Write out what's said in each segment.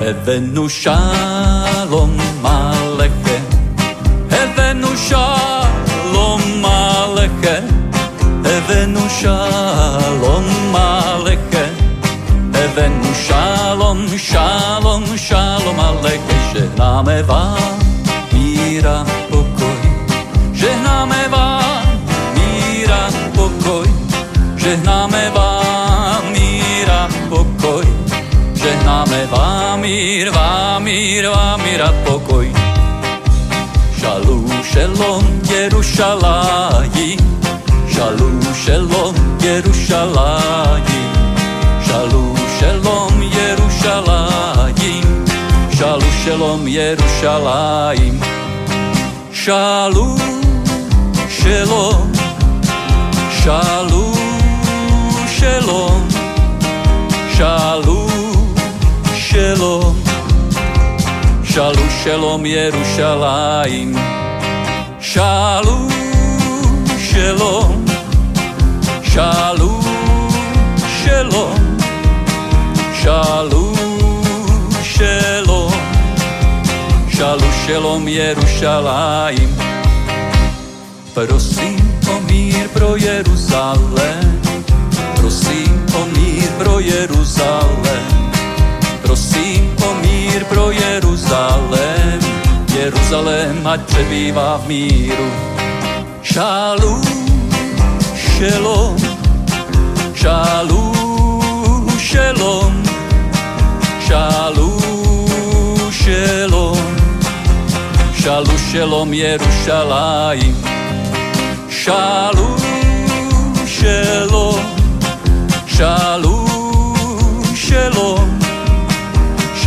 הבאנו שלום עליכם, הבאנו שלום עליכם, הבאנו שלום עליכם, הבאנו שלום, שלום, שלום עליכם, שנאמבה מירה pokoj, žehnáme vám míra pokoj, žehnáme vám žehnáme vám mír, vám mír, vám míra pokoj. Šalú šelom Jerušaláji, šalú šelom Jerušaláji, šalú šelom Jerušaláji, šalú šelom Jerušaláji. Šalú šelom, šalú šelom, šalú šelom, šalú šelom Jerušalájim. Šalú šelom, šalú šelom, šalú šelom, šalú šelom Jerušalájim. Prosím o mír pro Jeruzalém, prosím o mír pro Jeruzalém, prosím o mír pro Jeruzalém, Jeruzalém ať přebývá v míru. Šalú, šelom, šalú, šelom, šalú, šelom, šalú, šelom, Jerušalájim. Šalú, šelom, šalú, šelom,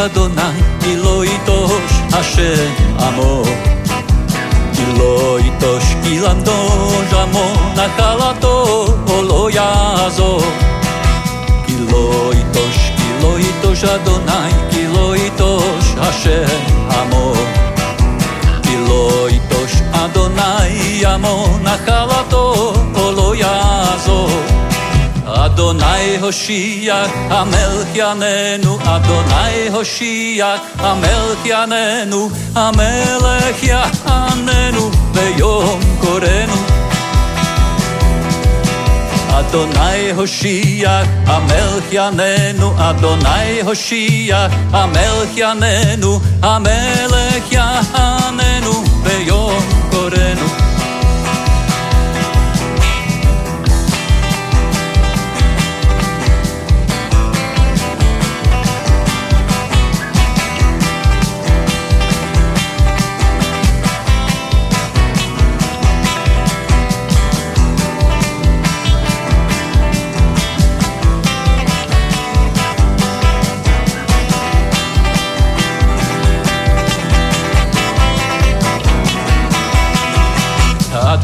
Adonai, Iloitosh Hashem Amo. Iloitosh Ilandosh Amo, Nachalato Olo Yazo. Iloitosh, Iloitosh Adonai, Iloitosh Hashem Amo. Iloitosh Adonai Amo, Nachalato Adonai Hoshiach Amelchianenu Adonai Hoshiach Amelchianenu Amelchianenu Veyom Korenu Adonai Hoshiach Amelchianenu Adonai Hoshiach Amelchianenu Amelchianenu Veyom Korenu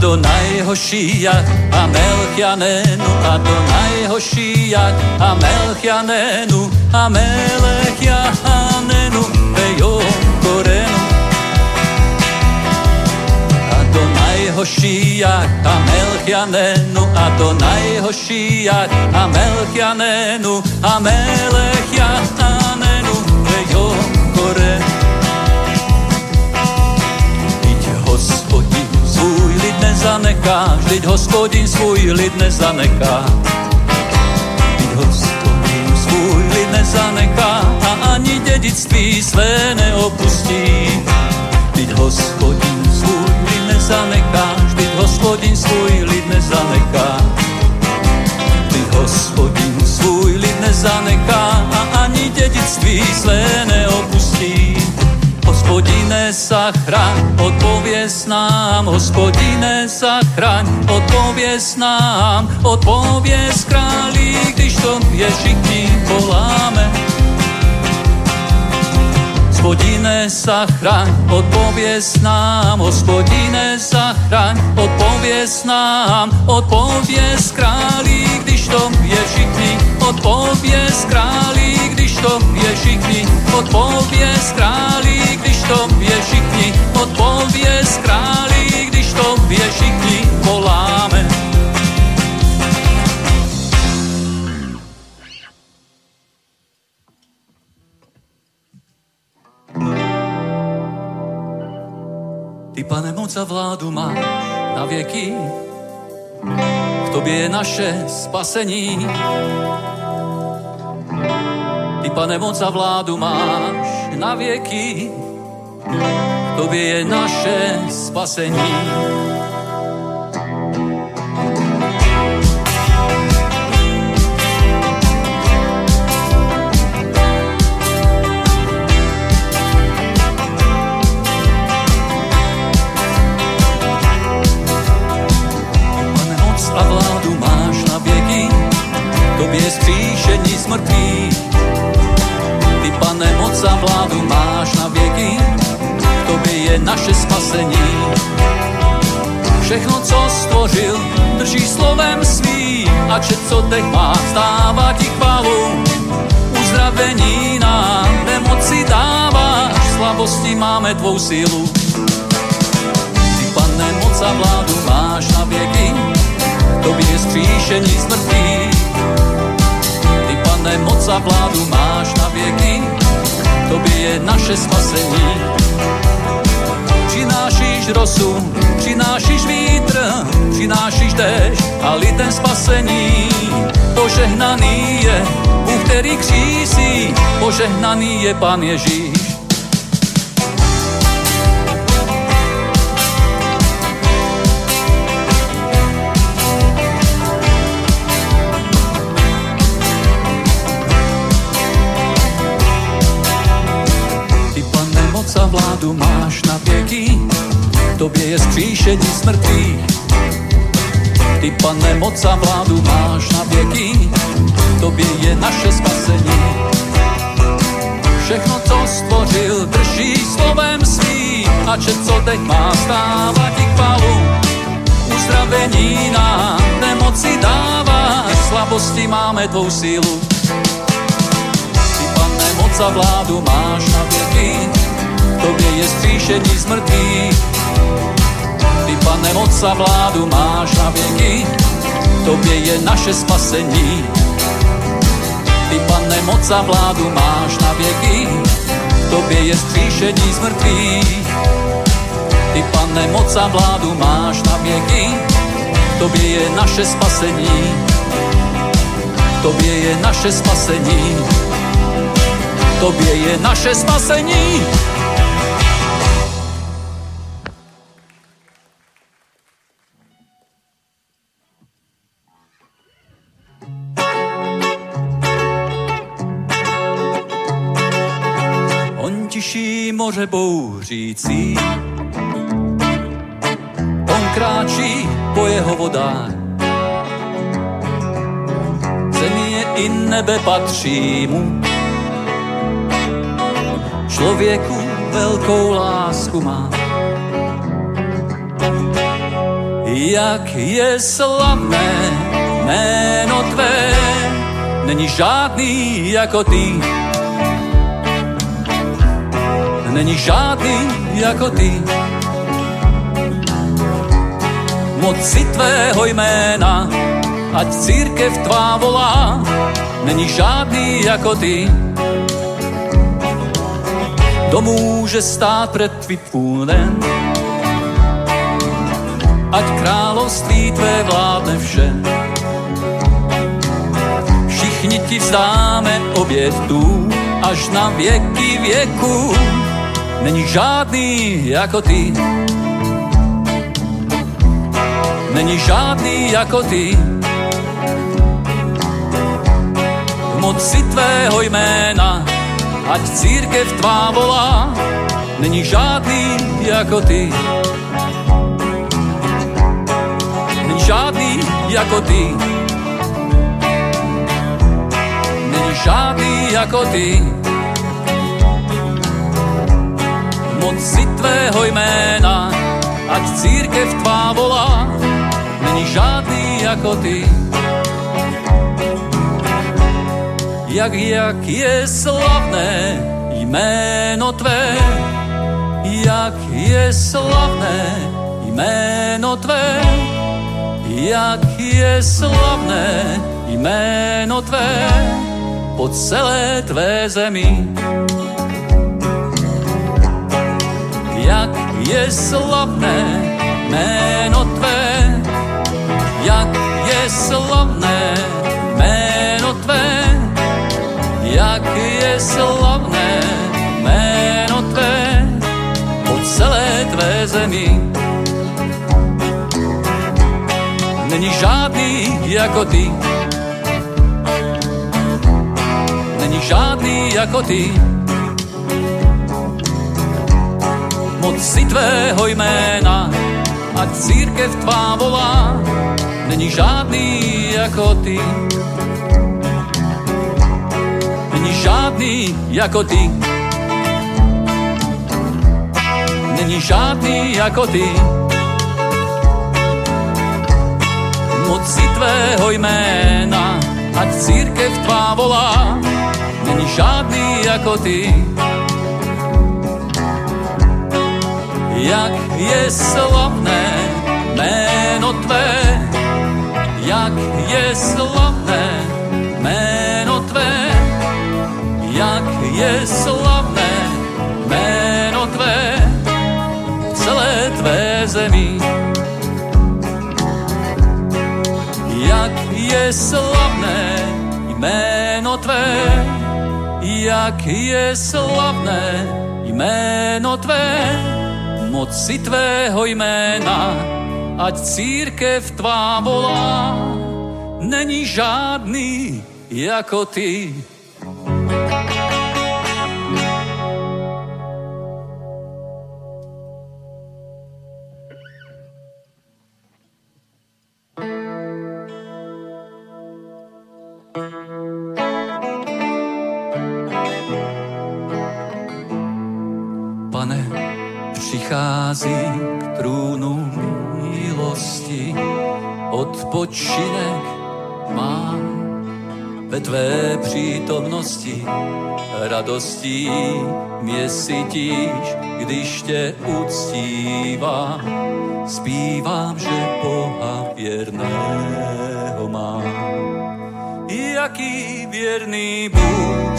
Adonai Hoshiach, Amelch Yanenu, Adonai Hoshiach, Amelch Yanenu, Amelech Yanenu, Beyom Korenu. Adonai Hoshiach, Amelch Yanenu, Adonai Hoshiach, Amelch Yanenu, Amelech Yanenu, Beyom Korenu. Lid nezanechá, vždyť hospodin svůj lid nezanechá. Vždyť hospodin svůj lid nezanechá a ani dědictví své neopustí. Vždyť hospodin svůj lid nezanechá, vždyť hospodin svůj lid nezanechá. Vždyť hospodin svůj lid nezanechá a ani dědictví své neopustí. Hospodine, zachraň, odpověz nám, hospodine, zachraň, odpověz nám, odpověz králi, když to je všichni voláme. Hospodine, zachraň, odpověz nám, hospodine, zachraň, odpověz nám, odpověz králi, když to je všichni, odpověz králi, když to je všichni, odpověz králi, když to je všichni, odpověz králi, když to všichni, voláme. Ty, pane, moc a vládu máš na věky, v tobě je naše spasení. Ty, pane, moc a vládu máš na věky, v tobě je naše spasení. tobě skříšení z mrtvých. Všechno, co stvořil, drží slovem svým a če, co teď má, stává ti chválu. Uzdravení nám nemoci dáváš, slabosti máme tvou sílu. Ty, pane, moc a vládu máš na věky, tobě je skříšení z mrtvých pane, moc a vládu máš na věky, tobě je naše spasení. Přinášíš rosu, přinášíš vítr, přinášíš déšť a lidem spasení. Požehnaný je Bůh, který křísí, požehnaný je Pan Ježíš. Je skříšení smrtí. Ty, pane, moc a vládu máš na věky, tobě je naše spasení. Všechno, co stvořil, drží slovem svým a če, co teď má, stává ti chválu. Uzdravení nám nemoci dáváš, slabosti máme tvou sílu. Ty, pane, moc a vládu máš na věky, tobě je skříšení z. Ty, pane, moc a vládu máš na věky, tobě je naše spasení. Ty, pane, moc a vládu máš na věky, tobě je skříšení z mrtvých. Ty, pane, moc a vládu máš na věky, tobě je naše spasení. Tobě je naše spasení. Tobě je naše spasení. Moře bouřící. On kráčí po jeho vodách. Země i nebe patří mu. Člověku velkou lásku má. Jak je slavné jméno tvé, není žádný jako ty není žádný jako ty. Moci tvého jména, ať církev tvá volá, není žádný jako ty. Kdo může stát před tvým ať království tvé vládne vše. Všichni ti vzdáme obětů až na věky věku není žádný jako ty. Není žádný jako ty. V moci tvého jména, ať církev tvá volá, není žádný jako ty. Není žádný jako ty. Není žádný jako ty. Moci tvého jména, ať církev tvá volá, není žádný jako ty. Jak, jak je slavné jméno tvé, jak je slavné jméno tvé, jak je slavné jméno tvé po celé tvé zemi. Jak je slavné jméno tvé, jak je slavné jméno tvé, jak je slavné jméno tvé po celé tvé zemi. Není žádný jako ty, není žádný jako ty. Moci tvého jména, ať církev tvá volá, není žádný jako ty. Není žádný jako ty. Není žádný jako ty. Moci tvého jména, ať církev tvá volá, není žádný jako ty. Jak je slavné jméno tvé, jak je slavné jméno tvé, jak je slavné jméno tvé, celé tvé zemi. Jak je slavné jméno tvé, jak je slavné jméno tvé, moci tvého jména, ať církev tvá volá, není žádný jako ty. Přichází k trůnu milosti, odpočinek mám ve tvé přítomnosti. Radostí mě sytíš, když tě uctívám. Zpívám, že Boha věrného mám. Jaký věrný Bůh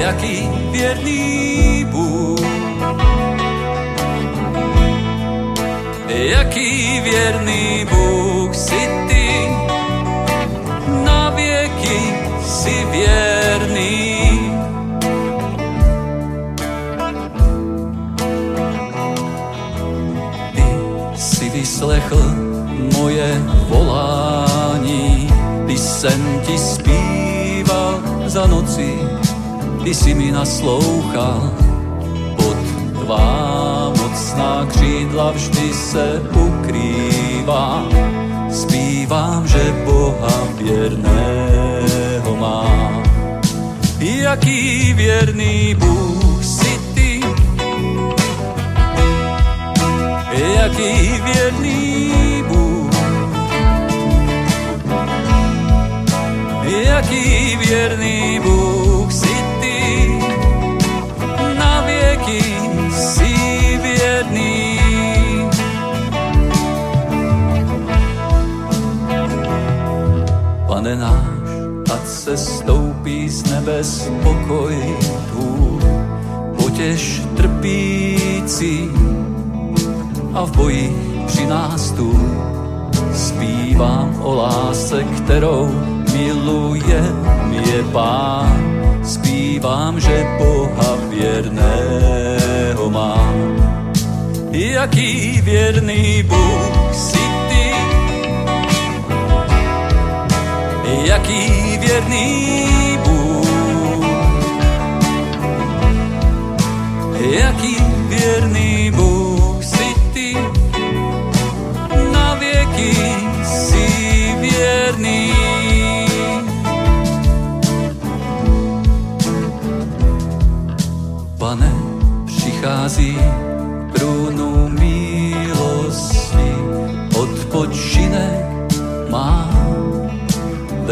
jaký věrný Bůh. Jaký věrný Bůh si ty, na věky si věrný. Ty si vyslechl moje volání, když jsem ti zpíval za noci, ty si mi naslouchal pod tvá mocná křídla vždy se ukrývá. Zpívám, že Boha věrného mám. Jaký věrný Bůh si ty, jaký věrný Bůh, jaký věrný Bůh se stoupí z nebes pokoj tvůj, potěž trpící a v boji při nás tu zpívám o lásce, kterou miluje mě pán. Zpívám, že Boha věrného mám. Jaký věrný Bůh si ty, jaký vierný Bůh. Jaký vierný Bůh si ty, na vieky si vierný. Pane, přichází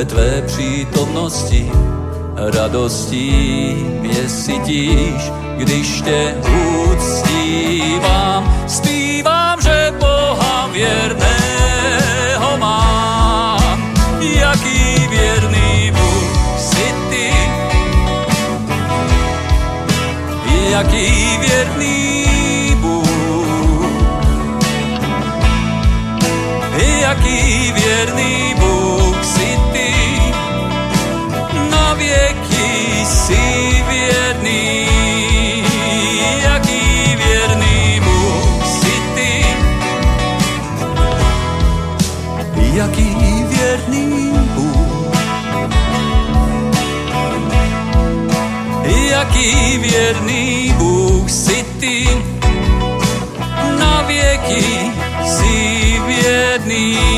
tvé přítomnosti radostí mě sytíš, když tě uctívám. Zpívám, že Boha věrného mám, jaký věrný Bůh si ty, jaký věrný Bůh, jaký věrný Věrný Bůh si ty, na věky si věrný.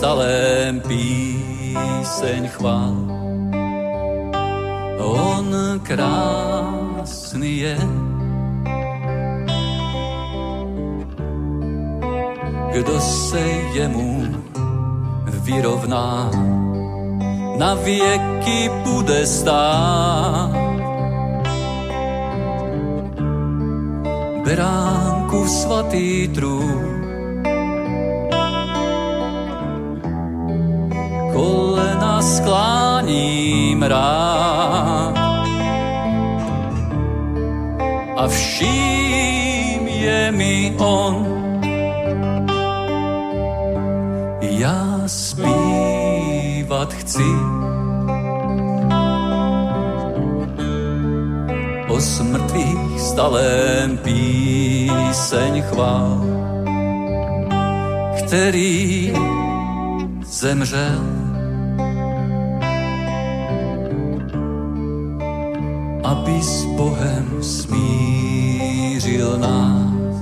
Smrtvých stalém píseň chvál. On krásný je, kdo se jemu vyrovná, na věky bude stát. Beránku svatý trůn, kolena skláním rád. A vším je mi on, já zpívat chci. O smrtvých stalém píseň chvál, který zemřel aby s Bohem smířil nás.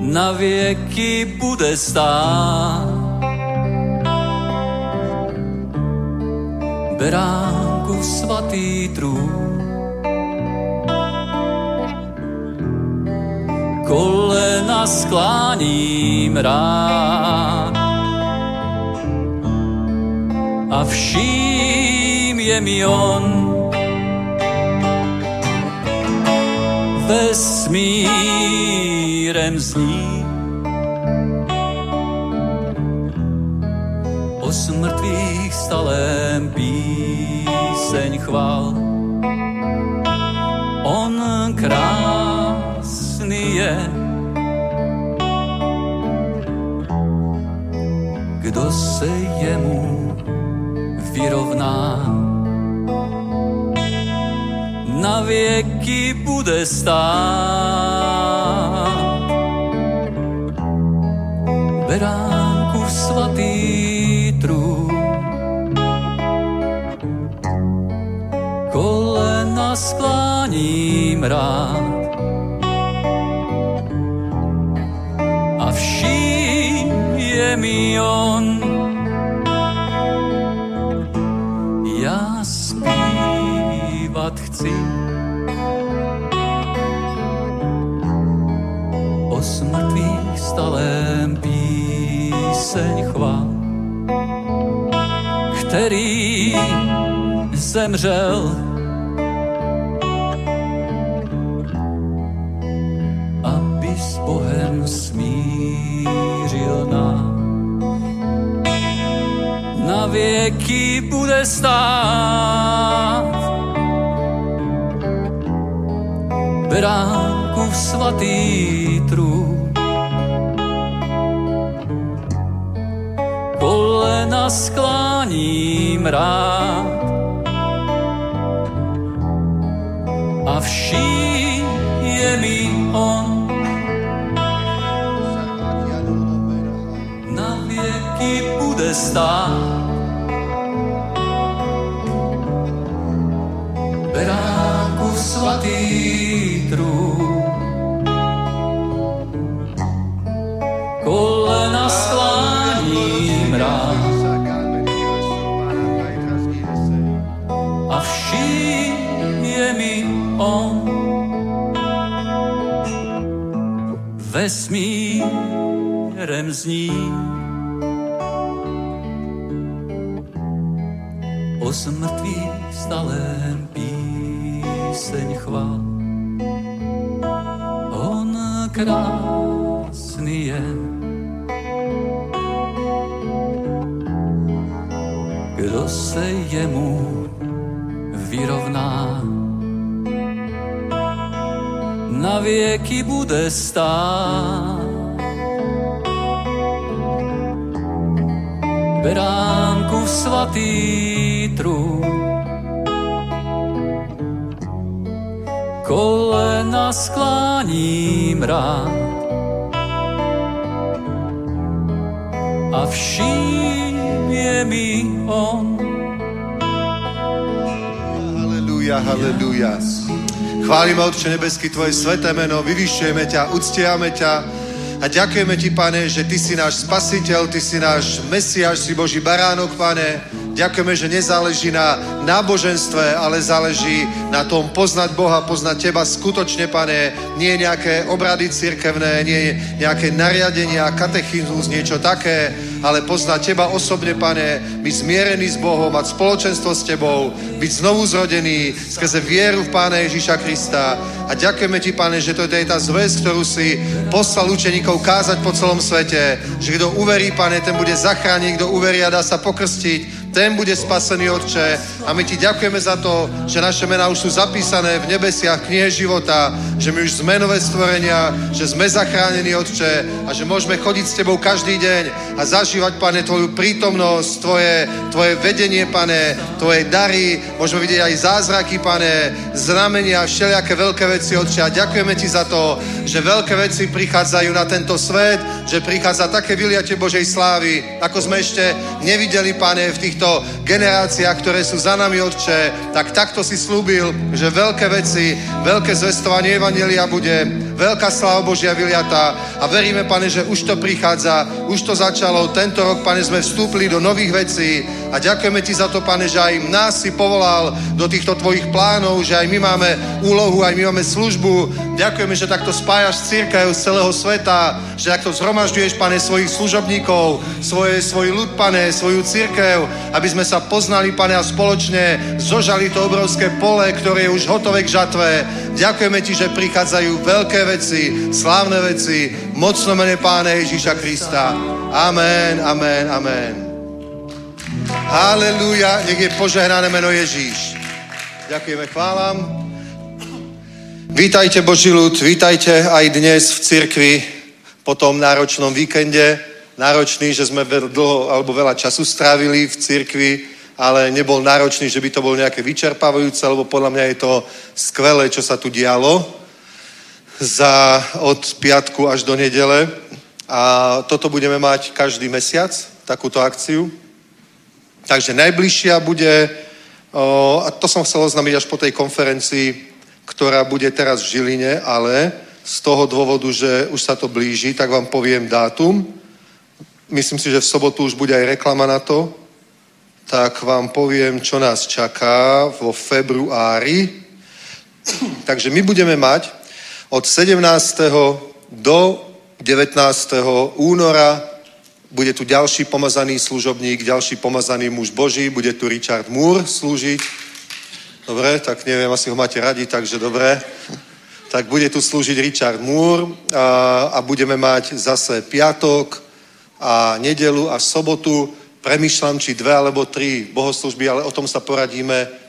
Na věky bude stát. Beránku svatý trůn. Kolena skláním rád. A vším je mi on, vesmírem zní. O smrtvých stalém píseň chvál. On krásný je, kdo se jemu vyrovná věky bude stát. Beránku svatý trůn, kolena skláním rád. A vším je mi on, píseň chvál, který zemřel. Aby s Bohem. Na věky bude stát. Beránku svatý skláním rád a vší je mi on. Na věky bude stát. Vesmírem zní o smrtvých stalém píseň chvál. On krásný Na věky bude stát. Beránku svatý trůn. Kolena skláním rád. A vším je mi on. Halelúja, halelúja. Chválime, Otče nebeský, Tvoje sveté meno, vyvyšujeme ťa, uctiame ťa a ďakujeme Ti, Pane, že Ty si náš spasiteľ, Ty si náš Mesiáš, si Boží baránok, Pane. Ďakujeme, že nezáleží na náboženstve, ale záleží na tom poznať Boha, poznať Teba skutočne, Pane. Nie nejaké obrady cirkevné, nie nejaké nariadenia, katechizmus, niečo také, ale poznať Teba osobne, Pane, byť zmierený s Bohom, mať spoločenstvo s Tebou, byť znovu zrodený skrze vieru v Pána Ježíša Krista. A ďakujeme Ti, Pane, že to je tá zväz, ktorú si poslal učeníkov kázať po celom svete, že kto uverí, Pane, ten bude zachrániť, kto uverí a dá sa pokrstiť, ten bude spasený, Otče. A my Ti ďakujeme za to, že naše mená už sú zapísané v nebesiach knihe života, že my už sme nové stvorenia, že sme zachránení, Otče, a že môžeme chodiť s Tebou každý deň a zažívať, Pane, Tvoju prítomnosť, Tvoje, tvoje vedenie, Pane, Tvoje dary, môžeme vidieť aj zázraky, Pane, znamenia, všelijaké veľké veci, Otče. A ďakujeme Ti za to, že veľké veci prichádzajú na tento svet, že prichádza také vyliatie Božej slávy, ako sme ešte nevideli, Pane, v týchto generáciách, ktoré sú za nami, Otče. Tak takto si slúbil, že veľké veci, veľké zvestovanie Evangelia bude, veľká sláva Božia vyliata a veríme, Pane, že už to prichádza, už to začalo. Tento rok, Pane, sme vstúpili do nových vecí a ďakujeme Ti za to, Pane, že aj nás si povolal do týchto Tvojich plánov, že aj my máme úlohu, aj my máme službu. Ďakujeme, že takto spájaš církev z celého sveta, že takto zhromažďuješ, Pane, svojich služobníkov, svoje, svoj ľud, Pane, svoju církev, aby sme sa poznali, Pane, a spoločne zožali to obrovské pole, ktoré je už hotové k žatve. Ďakujeme Ti, že prichádzajú veľké veci, slávne veci, mocno mene Pána Ježíša Krista. Amen, amen, amen. Halelúja, nech je požehnané meno Ježíš. Ďakujeme, chválam. Vítajte Boží ľud, vítajte aj dnes v cirkvi po tom náročnom víkende. Náročný, že sme dlho alebo veľa času strávili v cirkvi, ale nebol náročný, že by to bolo nejaké vyčerpávajúce, lebo podľa mňa je to skvelé, čo sa tu dialo za, od piatku až do nedele. A toto budeme mať každý mesiac, takúto akciu. Takže najbližšia bude, o, a to som chcel oznámiť až po tej konferencii, ktorá bude teraz v Žiline, ale z toho dôvodu, že už sa to blíži, tak vám poviem dátum. Myslím si, že v sobotu už bude aj reklama na to. Tak vám poviem, čo nás čaká vo februári. Takže my budeme mať od 17. do 19. února bude tu ďalší pomazaný služobník, ďalší pomazaný muž Boží, bude tu Richard Moore slúžiť. Dobre, tak neviem, asi ho máte radi, takže dobre. Tak bude tu slúžiť Richard Moore a, a budeme mať zase piatok a nedelu a sobotu. Premýšľam, či dve alebo tri bohoslužby, ale o tom sa poradíme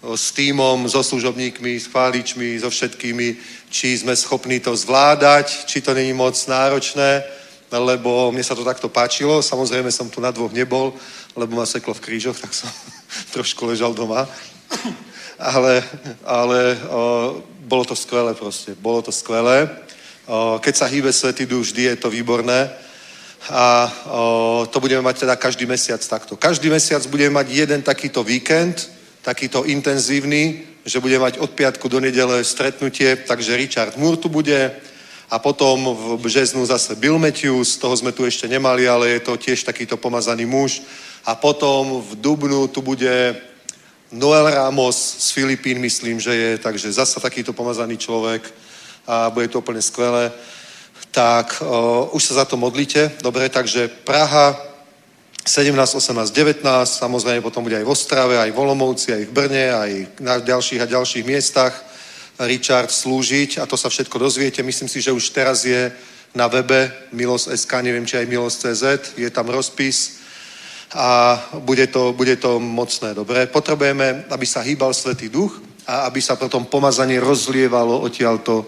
s týmom, so služobníkmi, s chváličmi, so všetkými, či sme schopní to zvládať, či to není moc náročné lebo mne sa to takto páčilo. Samozrejme som tu na dvoch nebol, lebo ma seklo v krížoch, tak som trošku ležal doma. Ale, ale o, bolo to skvelé proste, bolo to skvelé. O, keď sa hýbe Svetý duch, vždy je to výborné. A o, to budeme mať teda každý mesiac takto. Každý mesiac budeme mať jeden takýto víkend, takýto intenzívny, že budeme mať od piatku do nedele stretnutie, takže Richard Moore tu bude, a potom v březnu zase Bill Matthews, toho sme tu ešte nemali, ale je to tiež takýto pomazaný muž. A potom v Dubnu tu bude Noel Ramos z Filipín, myslím, že je, takže zase takýto pomazaný človek a bude to úplne skvelé. Tak uh, už sa za to modlíte. Dobre, takže Praha 17, 18, 19, samozrejme potom bude aj v Ostrave, aj v Olomovci, aj v Brne, aj na ďalších a ďalších miestach. Richard slúžiť a to sa všetko dozviete. Myslím si, že už teraz je na webe Milos.sk, neviem, či aj Milos.cz, je tam rozpis a bude to, bude to mocné, dobre? Potrebujeme, aby sa hýbal Svetý Duch a aby sa potom pomazanie rozlievalo odtiaľto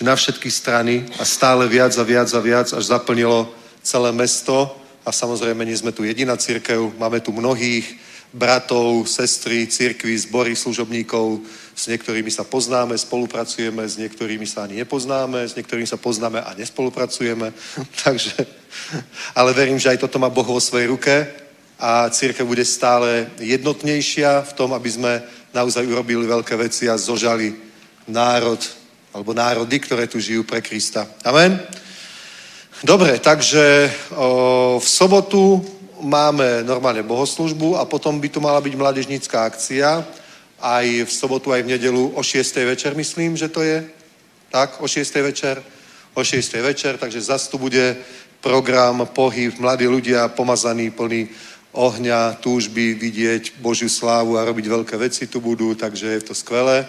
na všetky strany a stále viac a viac a viac, až zaplnilo celé mesto a samozrejme nie sme tu jediná církev, máme tu mnohých bratov, sestry, církvy, zbory, služobníkov, s niektorými sa poznáme, spolupracujeme, s niektorými sa ani nepoznáme, s niektorými sa poznáme a nespolupracujeme. Takže, ale verím, že aj toto má Boh vo svojej ruke a církev bude stále jednotnejšia v tom, aby sme naozaj urobili veľké veci a zožali národ alebo národy, ktoré tu žijú pre Krista. Amen? Dobre, takže o, v sobotu máme normálne bohoslužbu a potom by tu mala byť mládežnícká akcia aj v sobotu, aj v nedelu o 6. večer, myslím, že to je. Tak, o 6. večer. O 6. večer, takže zase tu bude program, pohyb, mladí ľudia pomazaní, plný ohňa, túžby, vidieť Božiu slávu a robiť veľké veci tu budú, takže je to skvelé.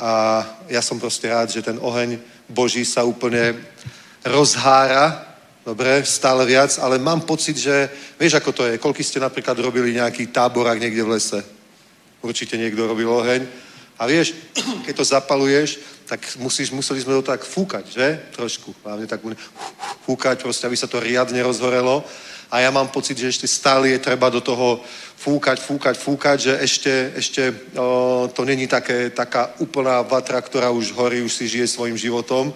A ja som proste rád, že ten oheň Boží sa úplne rozhára, dobre, stále viac, ale mám pocit, že, vieš ako to je, koľko ste napríklad robili nejaký táborák niekde v lese? Určite niekto robil oheň. A vieš, keď to zapaluješ, tak musíš, museli sme to tak fúkať, že? Trošku. Hlavne tak fúkať, proste, aby sa to riadne rozhorelo. A ja mám pocit, že ešte stále je treba do toho fúkať, fúkať, fúkať, že ešte, ešte o, to není také, taká úplná vatra, ktorá už horí, už si žije svojim životom.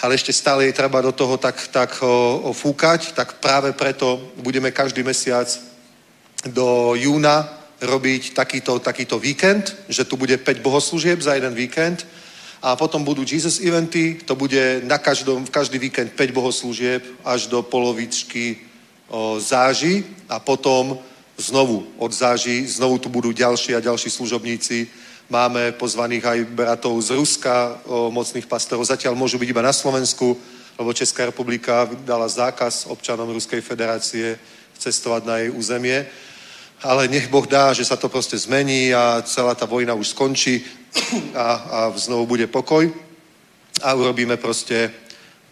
Ale ešte stále je treba do toho tak, tak o, o fúkať, tak práve preto budeme každý mesiac do júna robiť takýto, takýto víkend, že tu bude 5 bohoslužieb za jeden víkend. A potom budú Jesus eventy, to bude na každom, v každý víkend 5 bohoslužieb až do polovičky o, záži a potom znovu od záži, znovu tu budú ďalší a ďalší služobníci. Máme pozvaných aj bratov z Ruska, mocných pastorov. Zatiaľ môžu byť iba na Slovensku, lebo Česká republika dala zákaz občanom Ruskej federácie cestovať na jej územie ale nech Boh dá, že sa to proste zmení a celá tá vojna už skončí a, a znovu bude pokoj a urobíme proste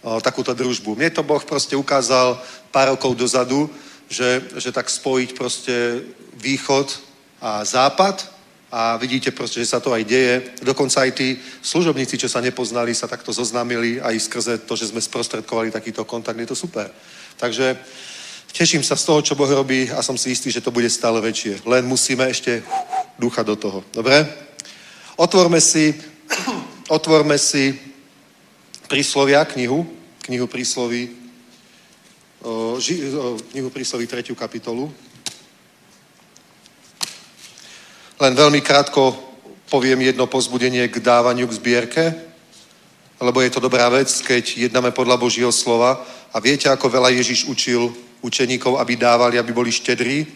o, takúto družbu. Mne to Boh proste ukázal pár rokov dozadu, že, že tak spojiť proste východ a západ a vidíte proste, že sa to aj deje. Dokonca aj tí služobníci, čo sa nepoznali, sa takto zoznámili aj skrze to, že sme sprostredkovali takýto kontakt. Je to super. Takže Teším sa z toho, čo Boh robí a som si istý, že to bude stále väčšie. Len musíme ešte ducha do toho. Dobre? Otvorme si, otvorme si príslovia, knihu, knihu prísloví, knihu prísloví 3. kapitolu. Len veľmi krátko poviem jedno pozbudenie k dávaniu k zbierke, lebo je to dobrá vec, keď jednáme podľa Božího slova a viete, ako veľa Ježiš učil učeníkov, aby dávali, aby boli štedrí,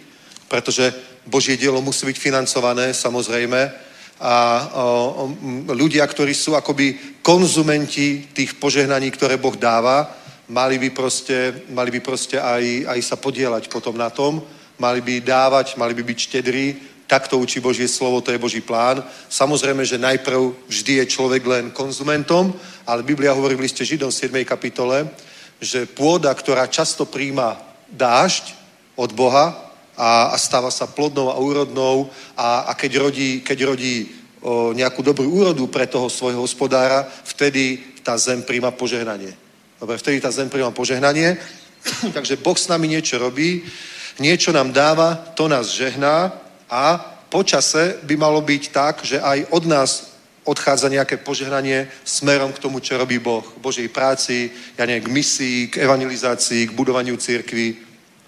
pretože Božie dielo musí byť financované, samozrejme. A o, ľudia, ktorí sú akoby konzumenti tých požehnaní, ktoré Boh dáva, mali by proste, mali by proste aj, aj sa podielať potom na tom, mali by dávať, mali by byť štedrí, tak to učí Božie slovo, to je Boží plán. Samozrejme, že najprv vždy je človek len konzumentom, ale Biblia hovorí v liste Židom 7. kapitole, že pôda, ktorá často príjma dážď od Boha a, a stáva sa plodnou a úrodnou a, a keď rodí, keď rodí o, nejakú dobrú úrodu pre toho svojho hospodára, vtedy tá zem príjma požehnanie. Dobre, vtedy tá zem príjma požehnanie. Takže Boh s nami niečo robí, niečo nám dáva, to nás žehná a počase by malo byť tak, že aj od nás odchádza nejaké požehnanie smerom k tomu, čo robí Boh. Božej práci, ja neviem, k misii, k evangelizácii, k budovaniu církvy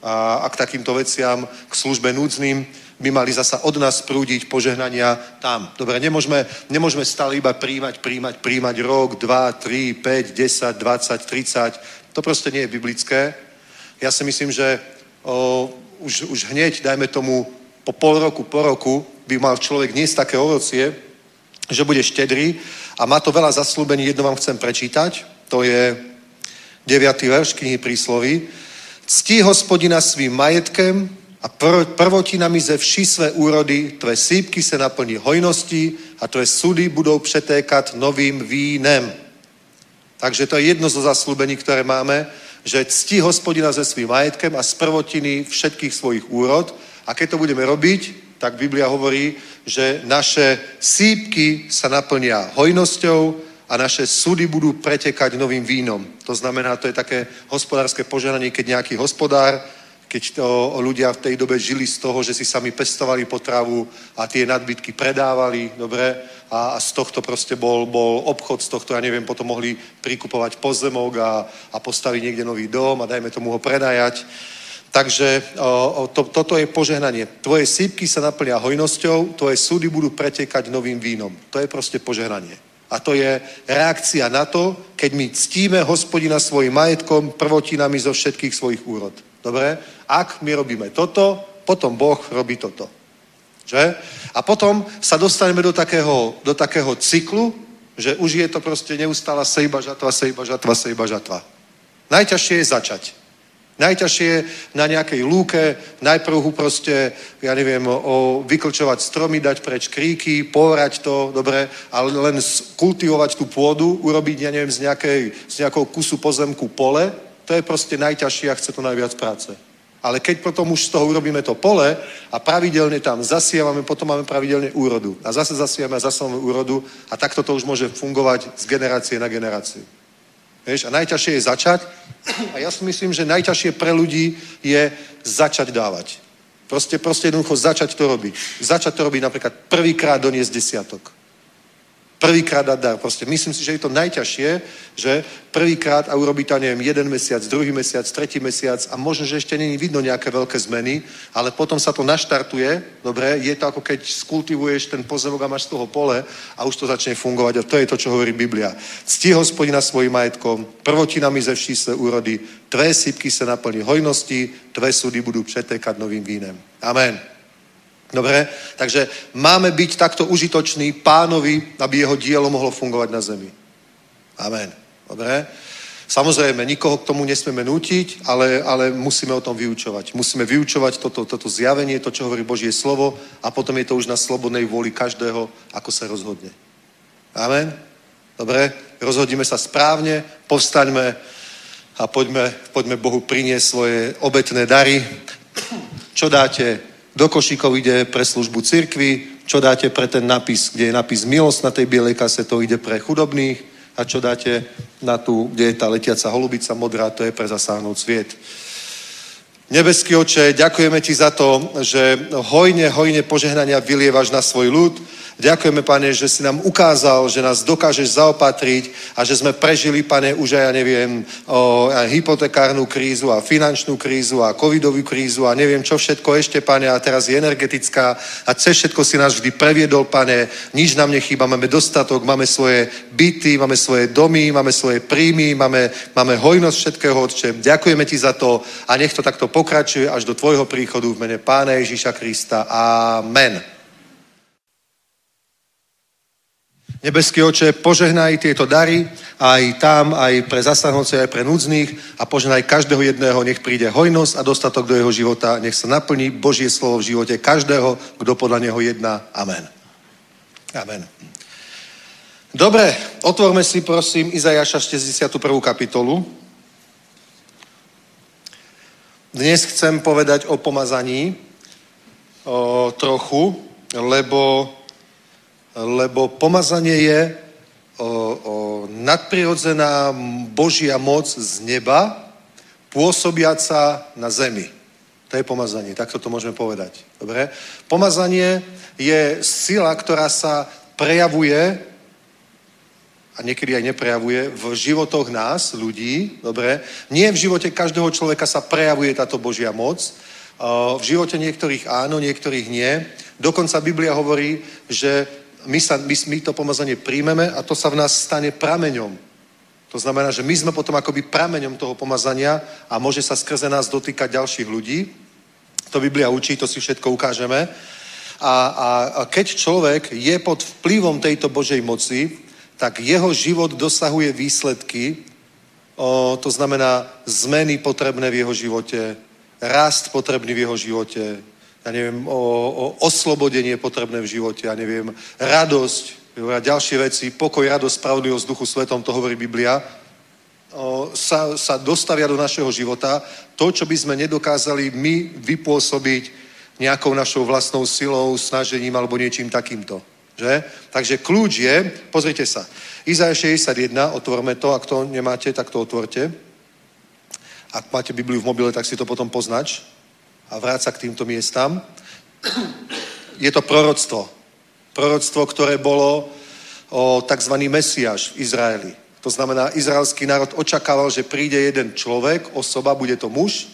a, a k takýmto veciam, k službe núdznym by mali zasa od nás prúdiť požehnania tam. Dobre, nemôžeme, nemôžeme stále iba príjmať, príjmať, príjmať rok, 2, 3, 5, 10, 20, 30. To proste nie je biblické. Ja si myslím, že o, už, už hneď, dajme tomu, po pol roku, po roku by mal človek niesť také ovocie, že bude štedrý a má to veľa zaslúbení. Jedno vám chcem prečítať. To je 9. verš knihy prísloví. Ctí hospodina svým majetkem a pr- prvotinami ze vší své úrody, tvé sípky se naplní hojností a tvé sudy budou přetékat novým vínem. Takže to je jedno zo zaslúbení, ktoré máme, že ctí hospodina se svým majetkem a z prvotiny všetkých svojich úrod. A keď to budeme robiť, tak Biblia hovorí, že naše sípky sa naplnia hojnosťou a naše súdy budú pretekať novým vínom. To znamená, to je také hospodárske požehnanie, keď nejaký hospodár keď to ľudia v tej dobe žili z toho, že si sami pestovali potravu a tie nadbytky predávali, dobre, a, a z tohto proste bol, bol obchod, z tohto, ja neviem, potom mohli prikupovať pozemok a, a postaviť niekde nový dom a dajme tomu ho predajať. Takže to, toto je požehnanie. Tvoje sípky sa naplnia hojnosťou, tvoje súdy budú pretekať novým vínom. To je proste požehnanie. A to je reakcia na to, keď my ctíme hospodina svojim majetkom, prvotinami zo všetkých svojich úrod. Dobre? Ak my robíme toto, potom Boh robí toto. Že? A potom sa dostaneme do takého, do takého cyklu, že už je to proste neustála sejba žatva, sejba žatva, sejba žatva. Najťažšie je začať. Najťažšie na nejakej lúke najprv proste, ja neviem, o, vyklčovať stromy, dať preč kríky, porať to, dobre, ale len kultivovať tú pôdu, urobiť, ja neviem, z, nejakej, z nejakou kusu pozemku pole, to je proste najťažšie a chce to najviac práce. Ale keď potom už z toho urobíme to pole a pravidelne tam zasievame, potom máme pravidelne úrodu. A zase zasievame a zase máme úrodu a takto to už môže fungovať z generácie na generáciu. Vieš, a najťažšie je začať. A ja si myslím, že najťažšie pre ľudí je začať dávať. Proste, proste jednoducho začať to robiť. Začať to robiť napríklad prvýkrát doniesť desiatok prvýkrát dať dar. Proste myslím si, že je to najťažšie, že prvýkrát a urobí to, neviem, jeden mesiac, druhý mesiac, tretí mesiac a možno, že ešte není vidno nejaké veľké zmeny, ale potom sa to naštartuje, dobre, je to ako keď skultivuješ ten pozemok a máš z toho pole a už to začne fungovať a to je to, čo hovorí Biblia. Cti hospodina svojim majetkom, prvotinami ze vší své úrody, tvé sypky sa naplní hojnosti, tvé súdy budú přetekať novým vínem. Amen. Dobre? Takže máme byť takto užitoční pánovi, aby jeho dielo mohlo fungovať na zemi. Amen. Dobre? Samozrejme, nikoho k tomu nesmieme nútiť, ale, ale musíme o tom vyučovať. Musíme vyučovať toto, toto zjavenie, to, čo hovorí Božie slovo a potom je to už na slobodnej vôli každého, ako sa rozhodne. Amen? Dobre? Rozhodíme sa správne, povstaňme a poďme, poďme Bohu priniesť svoje obetné dary. Čo dáte? Do košíkov ide pre službu cirkvi, čo dáte pre ten napis, kde je napis milosť na tej bielej kase, to ide pre chudobných a čo dáte na tú, kde je tá letiaca holubica modrá, to je pre zasáhnout sviet. Nebeský oče, ďakujeme ti za to, že hojne, hojne požehnania vylievaš na svoj ľud, Ďakujeme, pane, že si nám ukázal, že nás dokážeš zaopatriť a že sme prežili, pane, už aj, ja neviem, o, aj hypotekárnu krízu a finančnú krízu a covidovú krízu a neviem čo všetko ešte, pane, a teraz je energetická a cez všetko si nás vždy previedol, pane, nič nám nechýba, máme dostatok, máme svoje byty, máme svoje domy, máme svoje príjmy, máme, máme hojnosť všetkého, Otče. Ďakujeme ti za to a nech to takto pokračuje až do tvojho príchodu v mene Pána Ježíša Krista. Amen. Nebeský oče, požehnaj tieto dary aj tam, aj pre zasahnúce, aj pre núdznych a požehnaj každého jedného, nech príde hojnosť a dostatok do jeho života, nech sa naplní Božie slovo v živote každého, kto podľa neho jedná. Amen. Amen. Dobre, otvorme si prosím Izajaša 61. kapitolu. Dnes chcem povedať o pomazaní o, trochu, lebo, lebo pomazanie je o, o, nadprirodzená Božia moc z neba, pôsobiaca na zemi. To je pomazanie, takto to môžeme povedať. Dobre? Pomazanie je sila, ktorá sa prejavuje a niekedy aj neprejavuje v životoch nás, ľudí, dobre? Nie v živote každého človeka sa prejavuje táto Božia moc, v živote niektorých áno, niektorých nie. Dokonca Biblia hovorí, že my, sa, my, my to pomazanie príjmeme a to sa v nás stane prameňom. To znamená, že my sme potom akoby prameňom toho pomazania a môže sa skrze nás dotýkať ďalších ľudí. To Biblia učí, to si všetko ukážeme. A, a, a keď človek je pod vplyvom tejto Božej moci, tak jeho život dosahuje výsledky, o, to znamená zmeny potrebné v jeho živote, rast potrebný v jeho živote, ja neviem, o, o oslobodenie potrebné v živote, ja neviem, radosť, ďalšie veci, pokoj, radosť, spravodlivosť duchu svetom, to hovorí Biblia, o, sa, sa dostavia do našeho života. To, čo by sme nedokázali my vypôsobiť nejakou našou vlastnou silou, snažením alebo niečím takýmto. Že? Takže kľúč je, pozrite sa, Izaja 61, otvorme to, ak to nemáte, tak to otvorte. Ak máte Bibliu v mobile, tak si to potom poznač a vráť sa k týmto miestam. Je to proroctvo. Proroctvo, ktoré bolo o tzv. Mesiáš v Izraeli. To znamená, izraelský národ očakával, že príde jeden človek, osoba, bude to muž.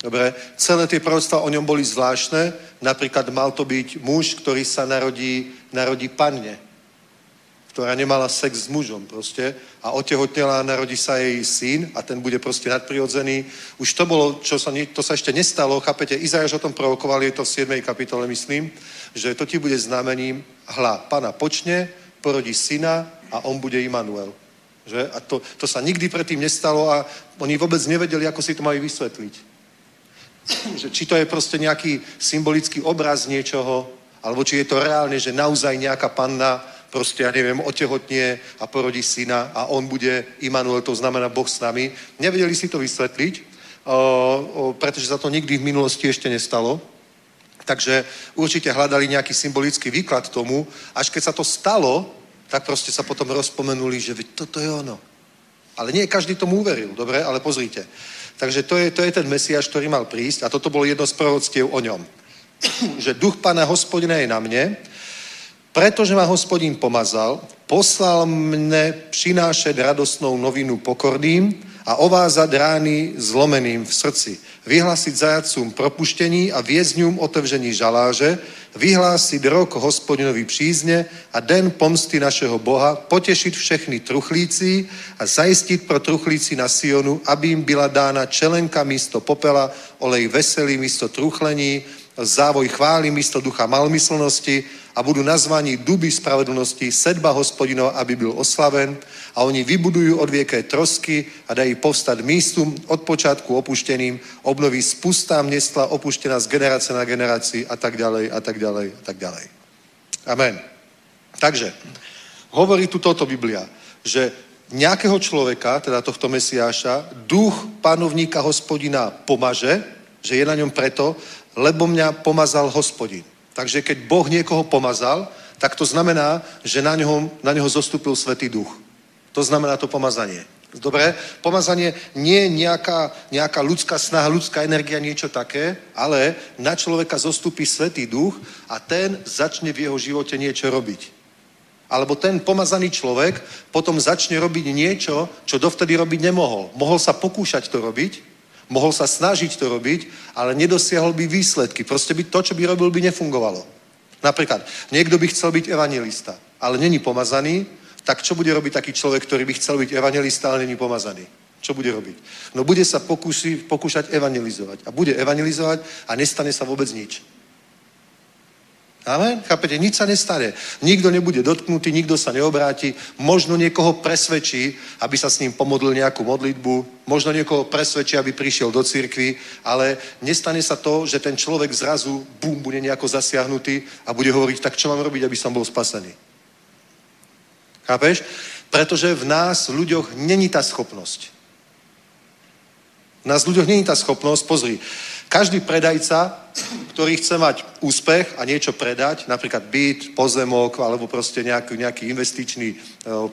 Dobre, celé tie proroctva o ňom boli zvláštne. Napríklad mal to byť muž, ktorý sa narodí, narodí panne ktorá nemala sex s mužom proste a otehotnela a narodí sa jej syn a ten bude proste nadprirodzený. Už to bolo, čo sa, to sa ešte nestalo, chápete, Izajaš o tom provokoval, je to v 7. kapitole, myslím, že to ti bude znamením, hla, pana počne, porodí syna a on bude Immanuel. Že? A to, to sa nikdy predtým nestalo a oni vôbec nevedeli, ako si to majú vysvetliť. Že či to je proste nejaký symbolický obraz niečoho, alebo či je to reálne, že naozaj nejaká panna proste, ja neviem, otehotnie a porodí syna a on bude Immanuel, to znamená Boh s nami. Nevedeli si to vysvetliť, o, o, pretože sa to nikdy v minulosti ešte nestalo. Takže určite hľadali nejaký symbolický výklad tomu, až keď sa to stalo, tak proste sa potom rozpomenuli, že toto je ono. Ale nie každý tomu uveril, dobre? Ale pozrite. Takže to je, to je ten Mesiáš, ktorý mal prísť a toto bolo jedno z proroctiev o ňom. že duch Pána hospodina je na mne, pretože ma hospodín pomazal, poslal mne přinášať radostnou novinu pokorným a ovázať rány zlomeným v srdci, vyhlásiť zajacům propuštení a vězňům otevření žaláže, vyhlásiť rok hospodinovi přízně a den pomsty našeho Boha, potěšit všechny truchlící a zajistit pro truchlíci na Sionu, aby jim byla dána čelenka místo popela, olej veselý místo truchlení, závoj chvály místo ducha malmyslnosti a budú nazvaní duby spravedlnosti, sedba hospodinov, aby byl oslaven a oni vybudujú odvieké trosky a dají povstať místum od počátku opušteným, obnoví spustá městla opuštená z generace na generaci a tak ďalej a tak ďalej a tak ďalej. Amen. Takže, hovorí tu toto Biblia, že nejakého človeka, teda tohto Mesiáša, duch panovníka hospodina pomaže, že je na ňom preto, lebo mňa pomazal hospodin. Takže keď Boh niekoho pomazal, tak to znamená, že na ňoho, na ňoho zostúpil Svetý duch. To znamená to pomazanie. Dobre? Pomazanie nie je nejaká, nejaká ľudská snaha, ľudská energia, niečo také, ale na človeka zostupí Svetý duch a ten začne v jeho živote niečo robiť. Alebo ten pomazaný človek potom začne robiť niečo, čo dovtedy robiť nemohol. Mohol sa pokúšať to robiť, Mohol sa snažiť to robiť, ale nedosiahol by výsledky. Proste by to, čo by robil, by nefungovalo. Napríklad, niekto by chcel byť evangelista, ale není pomazaný, tak čo bude robiť taký človek, ktorý by chcel byť evangelista, ale není pomazaný? Čo bude robiť? No bude sa pokúsi, pokúšať evangelizovať. A bude evangelizovať a nestane sa vôbec nič. Amen? Chápete? Nič sa nestane. Nikto nebude dotknutý, nikto sa neobráti. Možno niekoho presvedčí, aby sa s ním pomodlil nejakú modlitbu. Možno niekoho presvedčí, aby prišiel do cirkvi. Ale nestane sa to, že ten človek zrazu, bum, bude nejako zasiahnutý a bude hovoriť, tak čo mám robiť, aby som bol spasený? Chápeš? Pretože v nás, v ľuďoch, není tá schopnosť. V nás v ľuďoch není tá schopnosť, pozri, každý predajca, ktorý chce mať úspech a niečo predať, napríklad byt, pozemok, alebo proste nejaký, nejaký investičný e,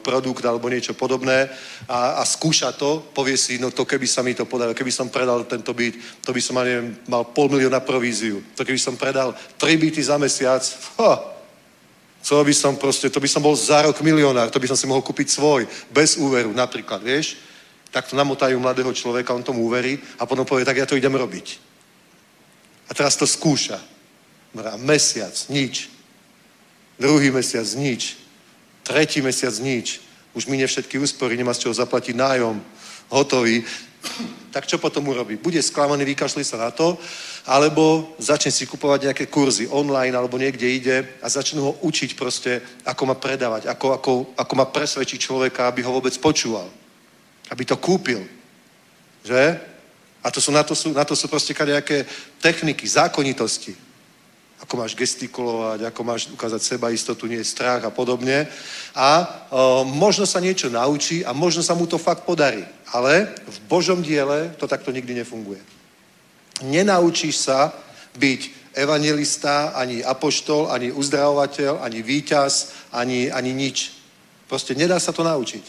produkt alebo niečo podobné a, a skúša to, povie si, no to keby sa mi to podarilo, keby som predal tento byt, to by som, neviem, mal pol milióna províziu. To keby som predal tri byty za mesiac, ha, co by som proste, to by som bol za rok milionár, to by som si mohol kúpiť svoj, bez úveru napríklad, vieš? Tak to namotajú mladého človeka, on tomu uverí a potom povie, tak ja to idem robiť. A teraz to skúša. Mesiac, nič. Druhý mesiac, nič. Tretí mesiac, nič. Už minie všetky úspory, nemá z čoho zaplatiť nájom. Hotový. Tak čo potom urobí? Bude sklamaný, vykašli sa na to, alebo začne si kupovať nejaké kurzy online alebo niekde ide a začne ho učiť proste, ako má predávať, ako, ako, ako má presvedčiť človeka, aby ho vôbec počúval. Aby to kúpil. Že? A to sú, na, to sú, na to sú proste nejaké techniky, zákonitosti. Ako máš gestikulovať, ako máš ukázať seba istotu, nie strach a podobne. A o, možno sa niečo naučí a možno sa mu to fakt podarí. Ale v Božom diele to takto nikdy nefunguje. Nenaučíš sa byť evangelista, ani apoštol, ani uzdravovateľ, ani víťaz, ani, ani nič. Proste nedá sa to naučiť.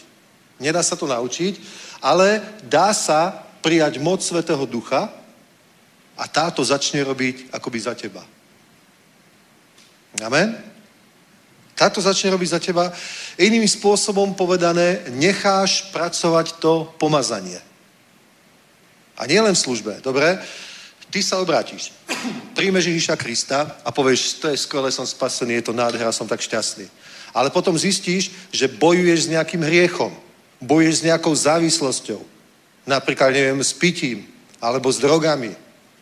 Nedá sa to naučiť, ale dá sa prijať moc Svetého Ducha a táto začne robiť akoby za teba. Amen? Táto začne robiť za teba. Iným spôsobom povedané, necháš pracovať to pomazanie. A nie v službe, dobre? Ty sa obrátiš, príjmeš Ježíša Krista a povieš, to je skvelé, som spasený, je to nádhera, som tak šťastný. Ale potom zistíš, že bojuješ s nejakým hriechom, bojuješ s nejakou závislosťou. Napríklad, neviem, s pitím, alebo s drogami,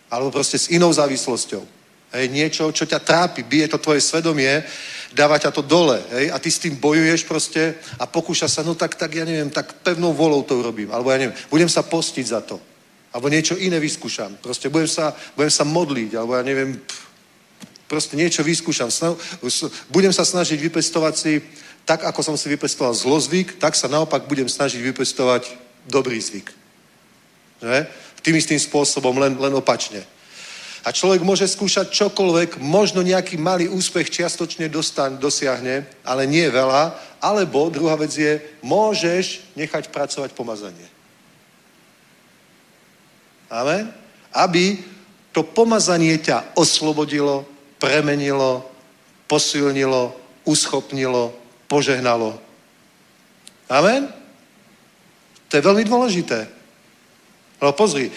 alebo proste s inou závislosťou. Hej, niečo, čo ťa trápi, bije to tvoje svedomie, dáva ťa to dole, hej, a ty s tým bojuješ proste a pokúša sa, no tak, tak ja neviem, tak pevnou volou to urobím, alebo ja neviem, budem sa postiť za to, alebo niečo iné vyskúšam, proste budem sa, budem sa modliť, alebo ja neviem, proste niečo vyskúšam, budem sa snažiť vypestovať si, tak ako som si vypestoval zlozvyk, tak sa naopak budem snažiť vypestovať dobrý zvyk. Že? Tým istým spôsobom, len, len opačne. A človek môže skúšať čokoľvek, možno nejaký malý úspech čiastočne dostan, dosiahne, ale nie veľa. Alebo druhá vec je, môžeš nechať pracovať pomazanie. Amen? Aby to pomazanie ťa oslobodilo, premenilo, posilnilo, uschopnilo, požehnalo. Amen? To je veľmi dôležité. No pozri,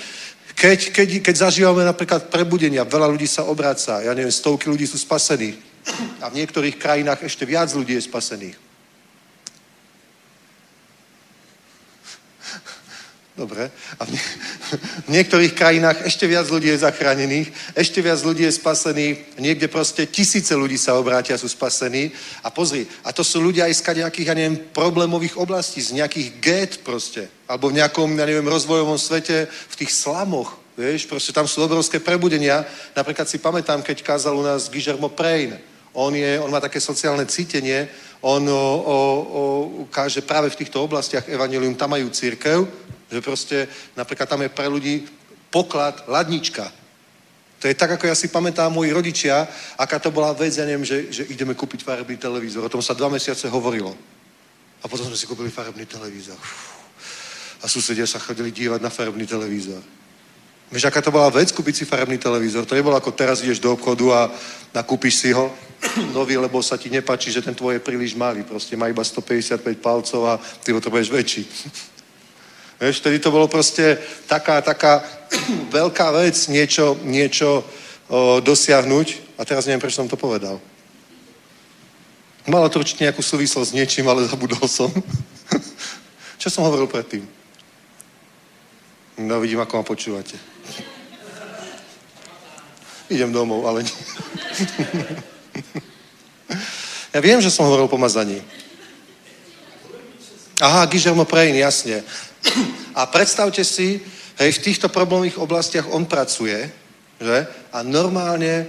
keď, keď, keď zažívame napríklad prebudenia, veľa ľudí sa obráca, ja neviem, stovky ľudí sú spasení a v niektorých krajinách ešte viac ľudí je spasených. Dobre. A v, nie- v niektorých krajinách ešte viac ľudí je zachránených, ešte viac ľudí je spasených, niekde proste tisíce ľudí sa obrátia, sú spasení. A pozri, a to sú ľudia aj z nejakých, ja neviem, problémových oblastí, z nejakých get proste, alebo v nejakom, ja neviem, rozvojovom svete, v tých slamoch, vieš, proste tam sú obrovské prebudenia. Napríklad si pamätám, keď kázal u nás Guillermo Prein. On, je, on má také sociálne cítenie, on o, o, o, káže práve v týchto oblastiach evanelium, tam majú církev, že proste napríklad tam je pre ľudí poklad, ladnička. To je tak, ako ja si pamätám moji rodičia, aká to bola vec, ja neviem, že, že ideme kúpiť farebný televízor. O tom sa dva mesiace hovorilo. A potom sme si kúpili farebný televízor. A susedia sa chodili dívať na farebný televízor. Vieš, aká to bola vec, kúpiť si farebný televízor? To nebolo ako teraz ideš do obchodu a nakúpiš si ho nový, lebo sa ti nepáči, že ten tvoj je príliš malý. Proste má iba 155 palcov a ty budeš väčší. Vieš, vtedy to bolo proste taká, taká veľká vec niečo, niečo o, dosiahnuť. A teraz neviem, prečo som to povedal. Malo to určite nejakú súvislosť s niečím, ale zabudol som. Čo som hovoril predtým? No, vidím, ako ma počúvate. Idem domov, ale nie. Ja viem, že som hovoril o pomazaní. Aha, Guillermo Prein, jasne. A predstavte si, hej, v týchto problémových oblastiach on pracuje, že? A normálne,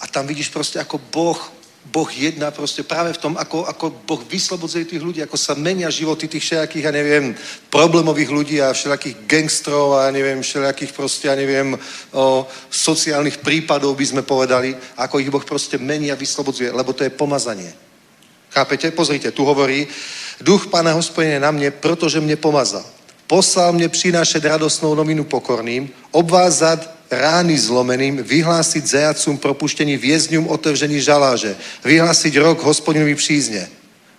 a tam vidíš proste, ako Boh Boh jedná proste práve v tom, ako, ako Boh vyslobodzuje tých ľudí, ako sa menia životy tých všelijakých, ja neviem, problémových ľudí a všelijakých gangstrov a ja neviem, všelijakých proste, ja neviem, o, sociálnych prípadov by sme povedali, ako ich Boh proste mení a vyslobodzuje, lebo to je pomazanie. Chápete? Pozrite, tu hovorí, duch Pána hospodine na mne, protože mne pomazal. Poslal mne prinášať radosnou novinu pokorným, obvázať rány zlomeným, vyhlásiť zajacům propuštení vězňům otevření žaláže, vyhlásiť rok hospodinovi přízně,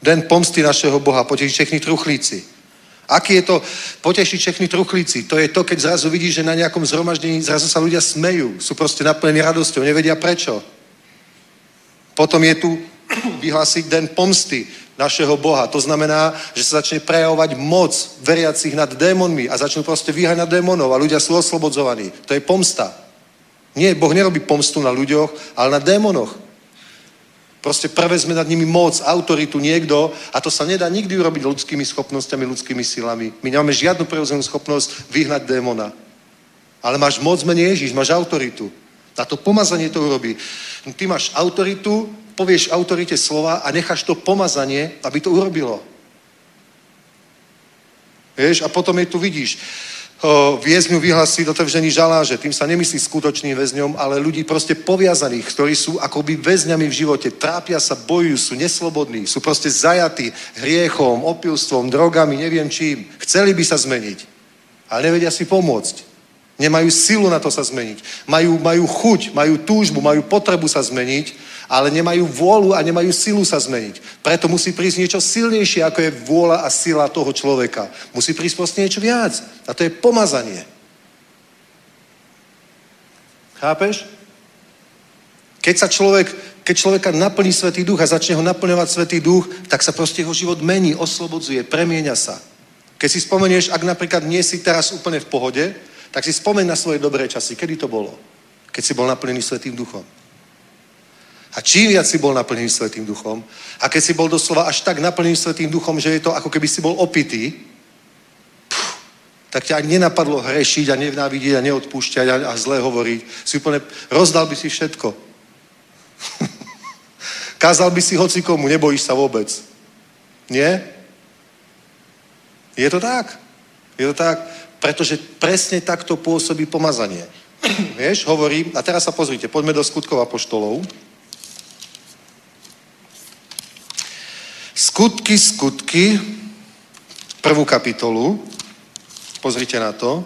den pomsty našeho Boha, potešiť všechny truchlíci. Aký je to potešiť všechny truchlíci? To je to, keď zrazu vidíš, že na nejakom zhromaždení zrazu sa ľudia smejú, sú proste naplnení radosťou, nevedia prečo. Potom je tu vyhlásiť den pomsty našeho Boha. To znamená, že sa začne prejavovať moc veriacich nad démonmi a začnú proste vyháňať démonov a ľudia sú oslobodzovaní. To je pomsta. Nie, Boh nerobí pomstu na ľuďoch, ale na démonoch. Proste prevezme nad nimi moc, autoritu niekto a to sa nedá nikdy urobiť ľudskými schopnosťami, ľudskými silami. My nemáme žiadnu prerozenú schopnosť vyhnať démona. Ale máš moc mene Ježíš, máš autoritu. A to pomazanie to urobí. Ty máš autoritu, povieš autorite slova a necháš to pomazanie, aby to urobilo. Vieš, a potom je tu vidíš, viezňu vyhlasí otevřený žaláže. Tým sa nemyslí skutočným väzňom, ale ľudí proste poviazaných, ktorí sú akoby väzňami v živote, trápia sa, bojujú, sú neslobodní, sú proste zajatí hriechom, opilstvom, drogami, neviem čím. Chceli by sa zmeniť, ale nevedia si pomôcť. Nemajú silu na to sa zmeniť. Majú, majú chuť, majú túžbu, majú potrebu sa zmeniť, ale nemajú vôľu a nemajú silu sa zmeniť. Preto musí prísť niečo silnejšie, ako je vôľa a sila toho človeka. Musí prísť proste niečo viac. A to je pomazanie. Chápeš? Keď sa človek, keď človeka naplní Svetý duch a začne ho naplňovať Svetý duch, tak sa proste jeho život mení, oslobodzuje, premieňa sa. Keď si spomenieš, ak napríklad nie si teraz úplne v pohode, tak si spomeň na svoje dobré časy. Kedy to bolo? Keď si bol naplnený Svetým duchom. A čím viac si bol naplnený Svetým duchom, a keď si bol doslova až tak naplnený Svetým duchom, že je to ako keby si bol opitý, pff, tak ťa ani nenapadlo hrešiť a nenávidieť a neodpúšťať a, a zle hovoriť. Si úplne, rozdal by si všetko. Kázal by si hoci komu, nebojíš sa vôbec. Nie? Je to tak. Je to tak, pretože presne takto pôsobí pomazanie. Vieš, hovorím, a teraz sa pozrite, poďme do skutkov apoštolov. Skutky, skutky, prvú kapitolu, pozrite na to.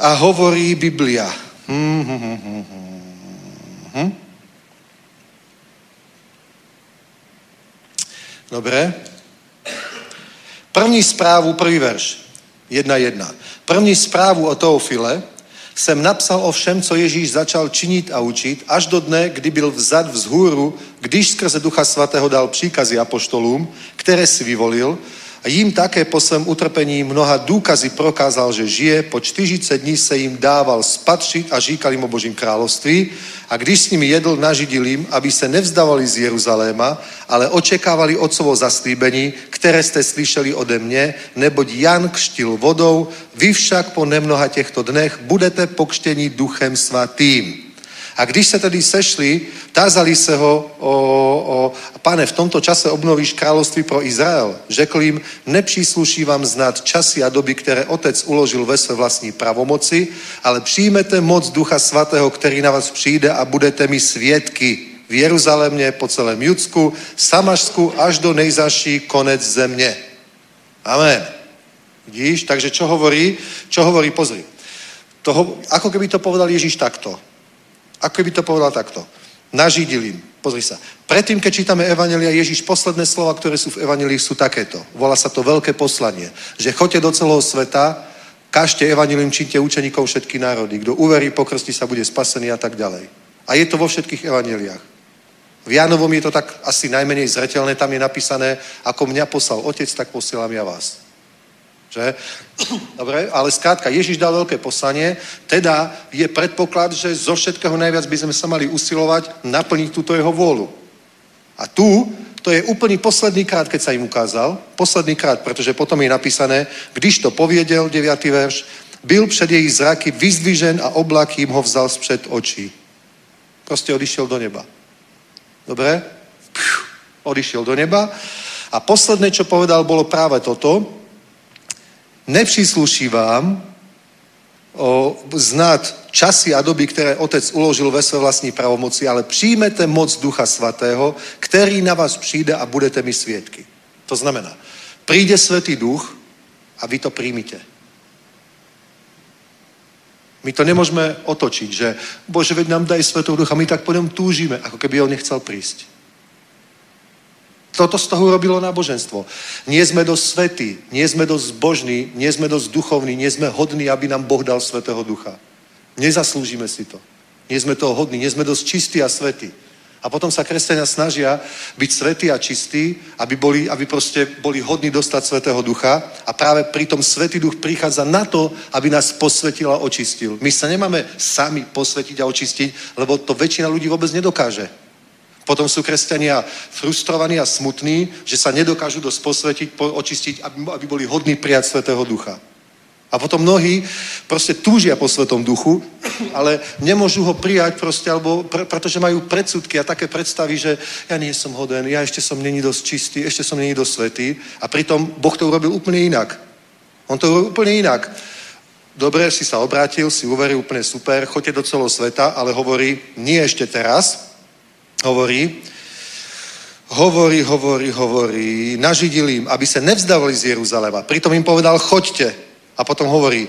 A hovorí Biblia. Hm, hm, hm. Dobre. První správu, prvý verš. Jedna jedna. První správu o Teofile, jsem napsal o všem, co Ježíš začal činit a učit, až do dne, kdy byl vzad vzhůru, když skrze Ducha Svatého dal příkazy apoštolům, které si vyvolil, a jim také po svém utrpení mnoha důkazy prokázal, že žije, po 40 dní se jim dával spatřit a říkal jim o Božím království a když s nimi jedl, nažidil jim, aby se nevzdavali z Jeruzaléma, ale očekávali otcovo zaslíbení, které jste slyšeli ode mě, neboť Jan kštil vodou, vy však po nemnoha těchto dnech budete pokštení duchem svatým. A když se tedy sešli, tázali se ho o, o pane, v tomto čase obnovíš království pro Izrael. Řekl jim, nepřísluší vám znát časy a doby, které otec uložil ve své vlastní pravomoci, ale přijmete moc Ducha Svatého, který na vás přijde a budete mi svědky v Jeruzalémě, po celém Judsku, Samašsku až do nejzaší konec země. Amen. Vidíš? Takže čo hovorí? Čo hovorí? Pozri. Toho, ako keby to povedal Ježíš takto. Ako by to povedal takto. Nažidil im. Pozri sa. Predtým, keď čítame Evangelia, Ježiš, posledné slova, ktoré sú v Evangelii, sú takéto. Volá sa to veľké poslanie. Že choďte do celého sveta, kažte Evangelium, čínte učeníkov všetky národy. Kto uverí, pokrstí sa, bude spasený a tak ďalej. A je to vo všetkých Evangeliách. V Jánovom je to tak asi najmenej zretelné, tam je napísané, ako mňa poslal otec, tak posielam ja vás. Že? Dobre, ale skrátka, Ježiš dal veľké poslanie, teda je predpoklad, že zo všetkého najviac by sme sa mali usilovať naplniť túto jeho vôľu. A tu, to je úplný posledný krát, keď sa im ukázal, posledný krát, pretože potom je napísané, když to poviedel, 9. verš, byl před jej zraky vyzdvižen a oblak jim ho vzal spřed očí. Proste odišiel do neba. Dobre? Pšiu, odišiel do neba. A posledné, čo povedal, bolo práve toto. Nepřísluší vám o, znát časy a doby, ktoré Otec uložil ve své vlastní pravomoci, ale přijmete moc Ducha Svatého, který na vás přijde a budete mi svietky. To znamená, príde Svetý Duch a vy to príjmite. My to nemôžeme otočiť, že Bože, veď nám daj Svetého Ducha, my tak potom túžime, ako keby on nechcel prísť. Toto z toho urobilo náboženstvo. Nie sme dosť svetí, nie sme dosť zbožní, nie sme dosť duchovní, nie sme hodní, aby nám Boh dal Svetého Ducha. Nezaslúžime si to. Nie sme toho hodní, nie sme dosť čistí a svetí. A potom sa kresťania snažia byť svetí a čistí, aby boli, aby proste boli hodní dostať Svetého Ducha. A práve pritom Svetý Duch prichádza na to, aby nás posvetil a očistil. My sa nemáme sami posvetiť a očistiť, lebo to väčšina ľudí vôbec nedokáže. Potom sú kresťania frustrovaní a smutní, že sa nedokážu dosť posvetiť, očistiť, aby, aby boli hodní prijať Svetého Ducha. A potom mnohí proste túžia po Svetom Duchu, ale nemôžu ho prijať proste, alebo pr- pretože majú predsudky a také predstavy, že ja nie som hoden, ja ešte som není dosť čistý, ešte som není dosť svetý. A pritom Boh to urobil úplne inak. On to urobil úplne inak. Dobre, si sa obrátil, si uveril úplne super, choďte do celého sveta, ale hovorí, nie ešte teraz, hovorí, hovorí, hovorí, hovorí, nažidil im, aby sa nevzdávali z Jeruzalema. Pritom im povedal, choďte. A potom hovorí,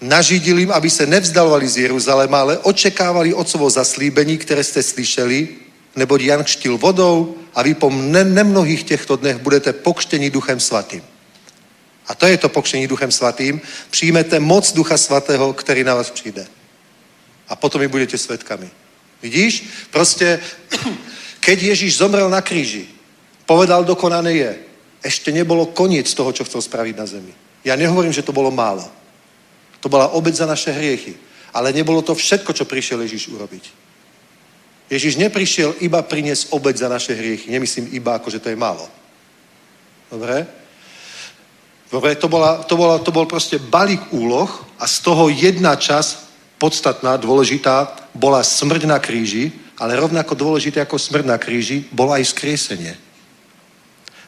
nažidil im, aby sa nevzdalovali z Jeruzalema, ale očekávali otcovo zaslíbení, ktoré ste slyšeli, neboť Jan kštil vodou a vy po nemnohých těchto dnech budete pokštení Duchem Svatým. A to je to pokštení Duchem Svatým. Přijmete moc Ducha Svatého, ktorý na vás přijde. A potom vy budete svetkami. Vidíš? Proste, keď Ježíš zomrel na kríži, povedal, dokonané je, ešte nebolo koniec toho, čo chcel spraviť na zemi. Ja nehovorím, že to bolo málo. To bola obec za naše hriechy. Ale nebolo to všetko, čo prišiel Ježíš urobiť. Ježíš neprišiel iba priniesť obec za naše hriechy. Nemyslím iba, ako že to je málo. Dobre? Dobre, to, bola, to, bola, to bol proste balík úloh a z toho jedna časť podstatná, dôležitá, bola smrť na kríži, ale rovnako dôležité ako smrť na kríži, bolo aj vzkriesenie.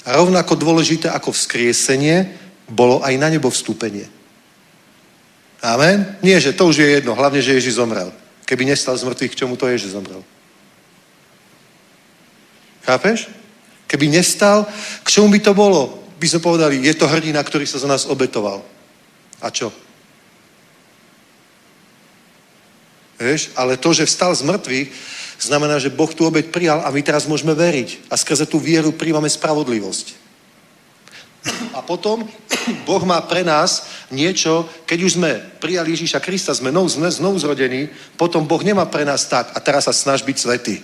A rovnako dôležité ako vzkriesenie bolo aj na nebo vstúpenie. Amen? Nie, že to už je jedno, hlavne, že Ježiš zomrel. Keby nestal z mŕtvych, k čomu to je, že zomrel? Chápeš? Keby nestal, k čomu by to bolo? By sme povedali, je to hrdina, ktorý sa za nás obetoval. A čo? Vieš? Ale to, že vstal z mŕtvych, znamená, že Boh tú obeď prijal a my teraz môžeme veriť. A skrze tú vieru príjmame spravodlivosť. A potom Boh má pre nás niečo, keď už sme prijali Ježíša Krista, sme znovu, zrodení, potom Boh nemá pre nás tak a teraz sa snaž byť svetý.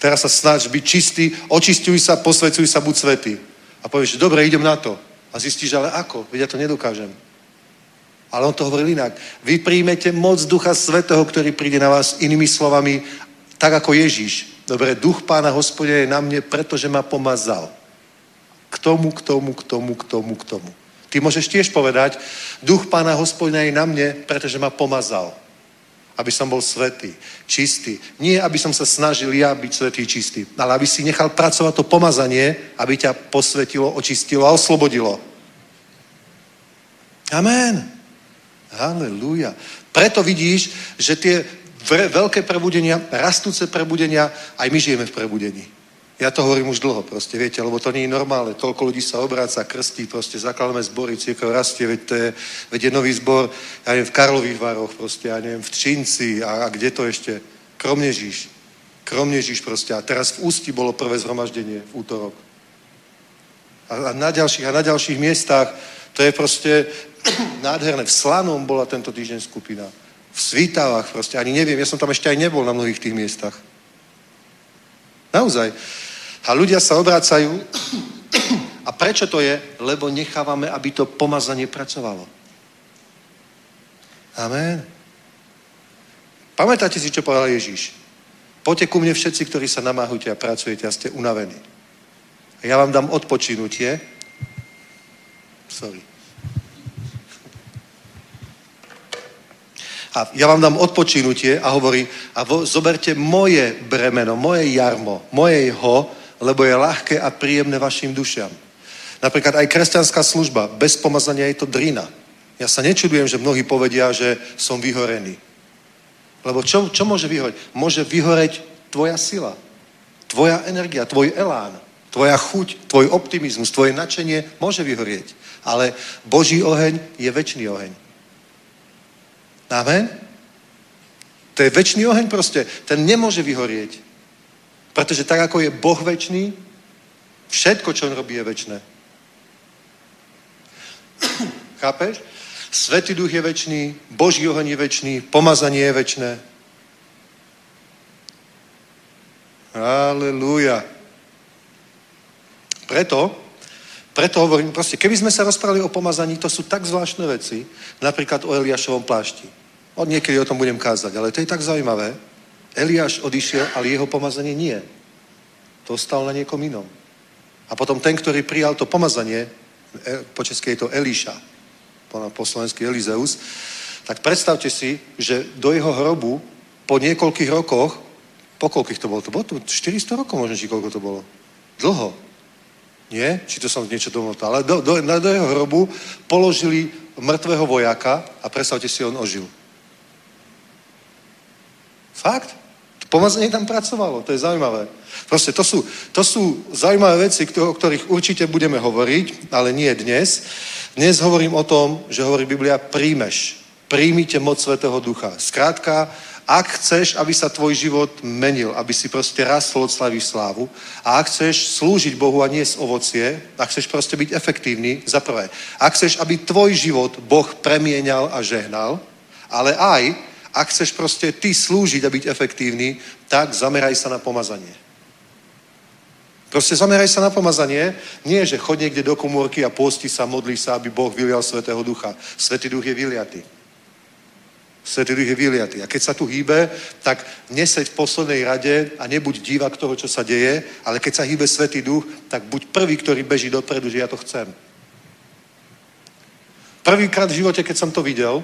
Teraz sa snaž byť čistý, očistuj sa, posvecuj sa, buď svetý. A povieš, dobre, idem na to. A zistíš, ale ako? Veď ja to nedokážem. Ale on to hovoril inak. Vy príjmete moc Ducha Svetého, ktorý príde na vás inými slovami, tak ako Ježíš. Dobre, duch pána hospodina je na mne, pretože ma pomazal. K tomu, k tomu, k tomu, k tomu, k tomu. Ty môžeš tiež povedať, duch pána hospodina je na mne, pretože ma pomazal. Aby som bol svetý, čistý. Nie, aby som sa snažil ja byť svetý, čistý, ale aby si nechal pracovať to pomazanie, aby ťa posvetilo, očistilo a oslobodilo. Amen. Halelúja. Preto vidíš, že tie veľké prebudenia, rastúce prebudenia, aj my žijeme v prebudení. Ja to hovorím už dlho proste, viete, lebo to nie je normálne. Toľko ľudí sa obráca, krstí, proste zakladáme zbory, církev rastie, veď to je, veď je nový zbor, ja neviem, v Karlových Varoch proste, ja neviem, v Třinci a, a kde to ešte? Kromnežíš. Kromnežíš proste. A teraz v Ústi bolo prvé zhromaždenie v útorok. A, a na ďalších a na ďalších miestach to je proste nádherné. V Slanom bola tento týždeň skupina. V Svítavách proste. Ani neviem, ja som tam ešte aj nebol na mnohých tých miestach. Naozaj. A ľudia sa obrácajú. A prečo to je? Lebo nechávame, aby to pomazanie pracovalo. Amen. Pamätáte si, čo povedal Ježíš? Poďte ku mne všetci, ktorí sa namáhujete a pracujete a ste unavení. A ja vám dám odpočinutie. Sorry. A ja vám dám odpočinutie a hovorí, a vo, zoberte moje bremeno, moje jarmo, moje ho, lebo je ľahké a príjemné vašim dušiam. Napríklad aj kresťanská služba, bez pomazania je to drina. Ja sa nečudujem, že mnohí povedia, že som vyhorený. Lebo čo, čo môže vyhoreť? Môže vyhoreť tvoja sila, tvoja energia, tvoj elán, tvoja chuť, tvoj optimizmus, tvoje nadšenie môže vyhorieť. Ale Boží oheň je väčší oheň. Amen? To je väčší oheň proste. Ten nemôže vyhorieť. Pretože tak, ako je Boh väčší, všetko, čo on robí, je väčšie. Chápeš? Svetý duch je väčší, Boží oheň je väčší, pomazanie je väčšie. Aleluja. Preto, preto hovorím, proste, keby sme sa rozprávali o pomazaní, to sú tak zvláštne veci, napríklad o Eliášovom plášti. Od niekedy o tom budem kázať, ale to je tak zaujímavé. Eliáš odišiel, ale jeho pomazanie nie. To stal na niekom inom. A potom ten, ktorý prijal to pomazanie, e, po českej je to Eliša, po slovensky Elizeus, tak predstavte si, že do jeho hrobu po niekoľkých rokoch, po koľkých to bolo? To bolo 400 rokov možno, či koľko to bolo. Dlho. Nie? Či to som niečo domotal. Ale do, do, do jeho hrobu položili mŕtvého vojaka a predstavte si, on ožil. Fakt? Pomazanie tam pracovalo, to je zaujímavé. Proste to sú, to sú zaujímavé veci, o ktorých určite budeme hovoriť, ale nie dnes. Dnes hovorím o tom, že hovorí Biblia, príjmeš. Príjmite moc Svetého Ducha. Skrátka, ak chceš, aby sa tvoj život menil, aby si proste rastol od slavy slávu a ak chceš slúžiť Bohu a nie z ovocie, ak chceš proste byť efektívny, za prvé. Ak chceš, aby tvoj život Boh premienial a žehnal, ale aj ak chceš proste ty slúžiť a byť efektívny, tak zameraj sa na pomazanie. Proste zameraj sa na pomazanie. Nie, že chod niekde do komórky a posti sa, modlí sa, aby Boh vylial Svetého Ducha. Svetý Duch je vyliatý. Svetý Duch je vyliatý. A keď sa tu hýbe, tak neseď v poslednej rade a nebuď divák toho, čo sa deje, ale keď sa hýbe Svetý Duch, tak buď prvý, ktorý beží dopredu, že ja to chcem. Prvýkrát v živote, keď som to videl,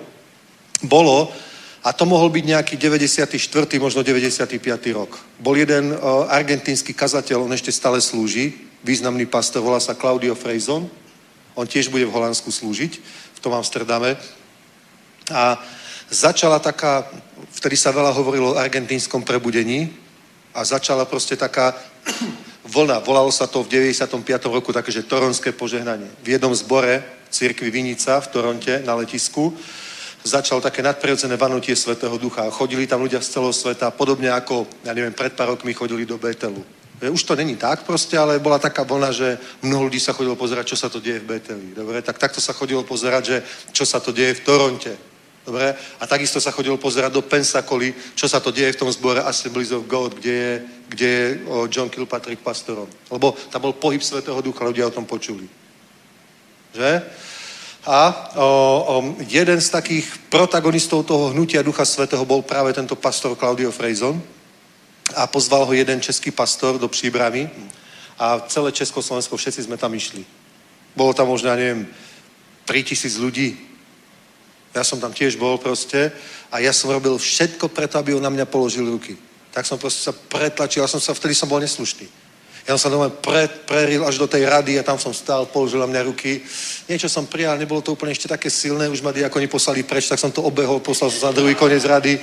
bolo, a to mohol byť nejaký 94., možno 95. rok. Bol jeden uh, argentínsky kazateľ, on ešte stále slúži, významný pastor, volá sa Claudio Freison. On tiež bude v Holandsku slúžiť, v tom Amsterdame. A začala taká, vtedy sa veľa hovorilo o argentínskom prebudení a začala proste taká vlna. Volalo sa to v 95. roku takéže toronské požehnanie. V jednom zbore cirkvi Vinica v Toronte na letisku začalo také nadprirodzené vanutie Svetého Ducha. Chodili tam ľudia z celého sveta, podobne ako, ja neviem, pred pár rokmi chodili do Betelu. Už to není tak proste, ale bola taká vlna, že mnoho ľudí sa chodilo pozerať, čo sa to deje v Beteli. Dobre, tak takto sa chodilo pozerať, že čo sa to deje v Toronte. Dobre, a takisto sa chodilo pozerať do Pensacoli, čo sa to deje v tom zbore Assemblies of God, kde je, kde je John Kilpatrick pastorom. Lebo tam bol pohyb Svetého Ducha, ľudia o tom počuli. Že? A o, o, jeden z takých protagonistov toho hnutia Ducha Svetého bol práve tento pastor Claudio Frejzon. A pozval ho jeden český pastor do Příbramy. A celé Československo, všetci sme tam išli. Bolo tam možno, neviem, 3000 ľudí. Ja som tam tiež bol proste a ja som robil všetko preto, aby on na mňa položil ruky. Tak som proste sa pretlačil, ja som sa, vtedy som bol neslušný. Ja som sa doma pre, preril až do tej rady a tam som stál, položil na mňa ruky. Niečo som prijal, nebolo to úplne ešte také silné, už ma diakoni poslali preč, tak som to obehol, poslal som sa na druhý koniec rady.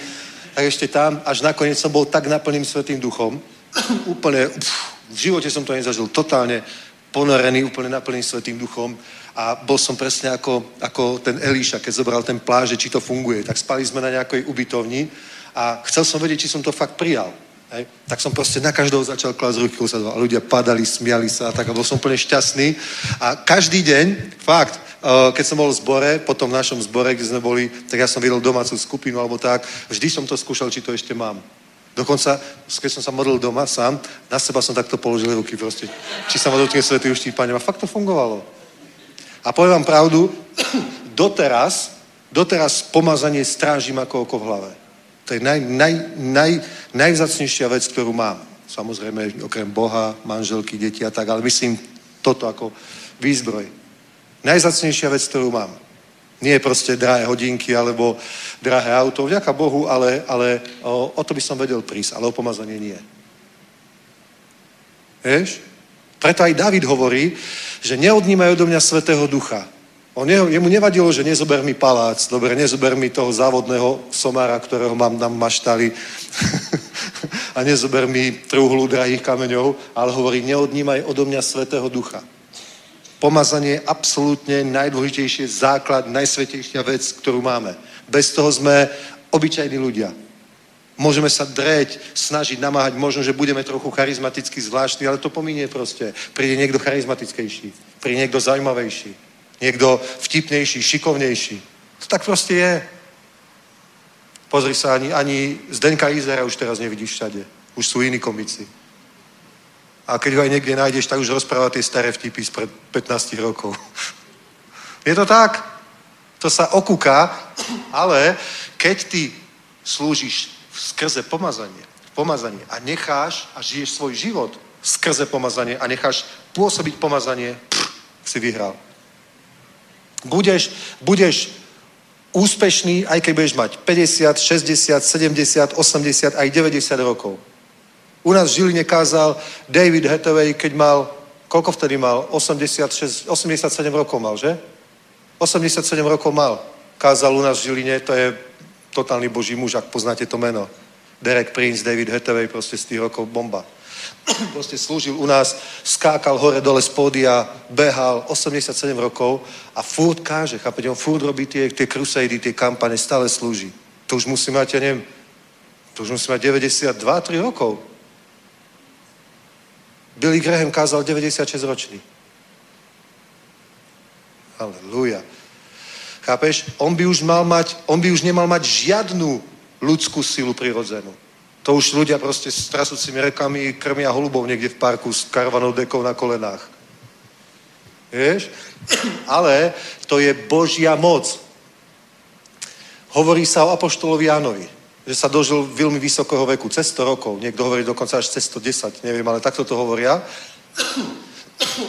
Tak ešte tam, až nakoniec som bol tak naplným Svetým duchom. úplne, pff, v živote som to nezažil, totálne ponorený, úplne naplným Svetým duchom. A bol som presne ako, ako ten Elíša, keď zobral ten pláže, či to funguje. Tak spali sme na nejakej ubytovni a chcel som vedieť, či som to fakt prijal. Hej. Tak som proste na každého začal klásť ruky a ľudia padali, smiali sa a tak a bol som úplne šťastný. A každý deň, fakt, eh, keď som bol v zbore, potom v našom zbore, kde sme boli, tak ja som videl domácu skupinu alebo tak, vždy som to skúšal, či to ešte mám. Dokonca, keď som sa modlil doma sám, na seba som takto položil ruky proste. Či sa ma dotkne Svetý uštípanie. A fakt to fungovalo. A poviem vám pravdu, doteraz, doteraz pomazanie strážim ako oko v hlave. To je naj, naj, naj, Najvzácnejšia vec, ktorú mám. Samozrejme, okrem Boha, manželky, deti a tak, ale myslím toto ako výzbroj. Najvzácnejšia vec, ktorú mám. Nie proste drahé hodinky alebo drahé auto, vďaka Bohu, ale, ale o, o to by som vedel prísť, ale o pomazanie nie. Vieš? Preto aj David hovorí, že neodnímaj odo mňa Svetého Ducha. On, jemu nevadilo, že nezober mi palác, dobre, nezober mi toho závodného somára, ktorého mám na maštali a nezober mi truhlu drahých kameňov, ale hovorí, neodnímaj odo mňa Svetého Ducha. Pomazanie je absolútne najdôležitejšie základ, najsvetejšia vec, ktorú máme. Bez toho sme obyčajní ľudia. Môžeme sa dreť, snažiť, namáhať, možno, že budeme trochu charizmaticky zvláštni, ale to pominie proste. Príde niekto charizmatickejší, príde niekto zaujímavejší, niekto vtipnejší, šikovnejší. To tak proste je. Pozri sa, ani, ani Zdenka Izera už teraz nevidíš všade. Už sú iní komici. A keď ho aj niekde nájdeš, tak už rozpráva tie staré vtipy spred 15 rokov. Je to tak? To sa okúka, ale keď ty slúžiš skrze pomazanie, pomazanie a necháš a žiješ svoj život skrze pomazanie a necháš pôsobiť pomazanie, pff, si vyhral. Budeš, budeš úspešný, aj keď budeš mať 50, 60, 70, 80, aj 90 rokov. U nás v Žiline kázal David Hathaway, keď mal, koľko vtedy mal? 86, 87 rokov mal, že? 87 rokov mal. Kázal u nás v Žiline, to je totálny boží muž, ak poznáte to meno. Derek Prince, David Hathaway, proste z tých rokov bomba. proste slúžil u nás, skákal hore dole z pódia, behal 87 rokov a furt káže, chápete, on furt robí tie, tie crusady, tie kampane, stále slúži. To už musí mať, ja neviem, to už musí mať 92, 3 rokov. Billy Graham kázal 96 ročný. Halleluja. Chápeš? On by už mal mať, on by už nemal mať žiadnu ľudskú silu prirodzenú. To už ľudia proste s trasúcimi rekami krmia holubov niekde v parku s karvanou dekou na kolenách. Vieš? Ale to je Božia moc. Hovorí sa o apoštolovi Jánovi, že sa dožil veľmi vysokého veku, cez 100 rokov. Niekto hovorí dokonca až cez 110, neviem, ale takto to hovoria.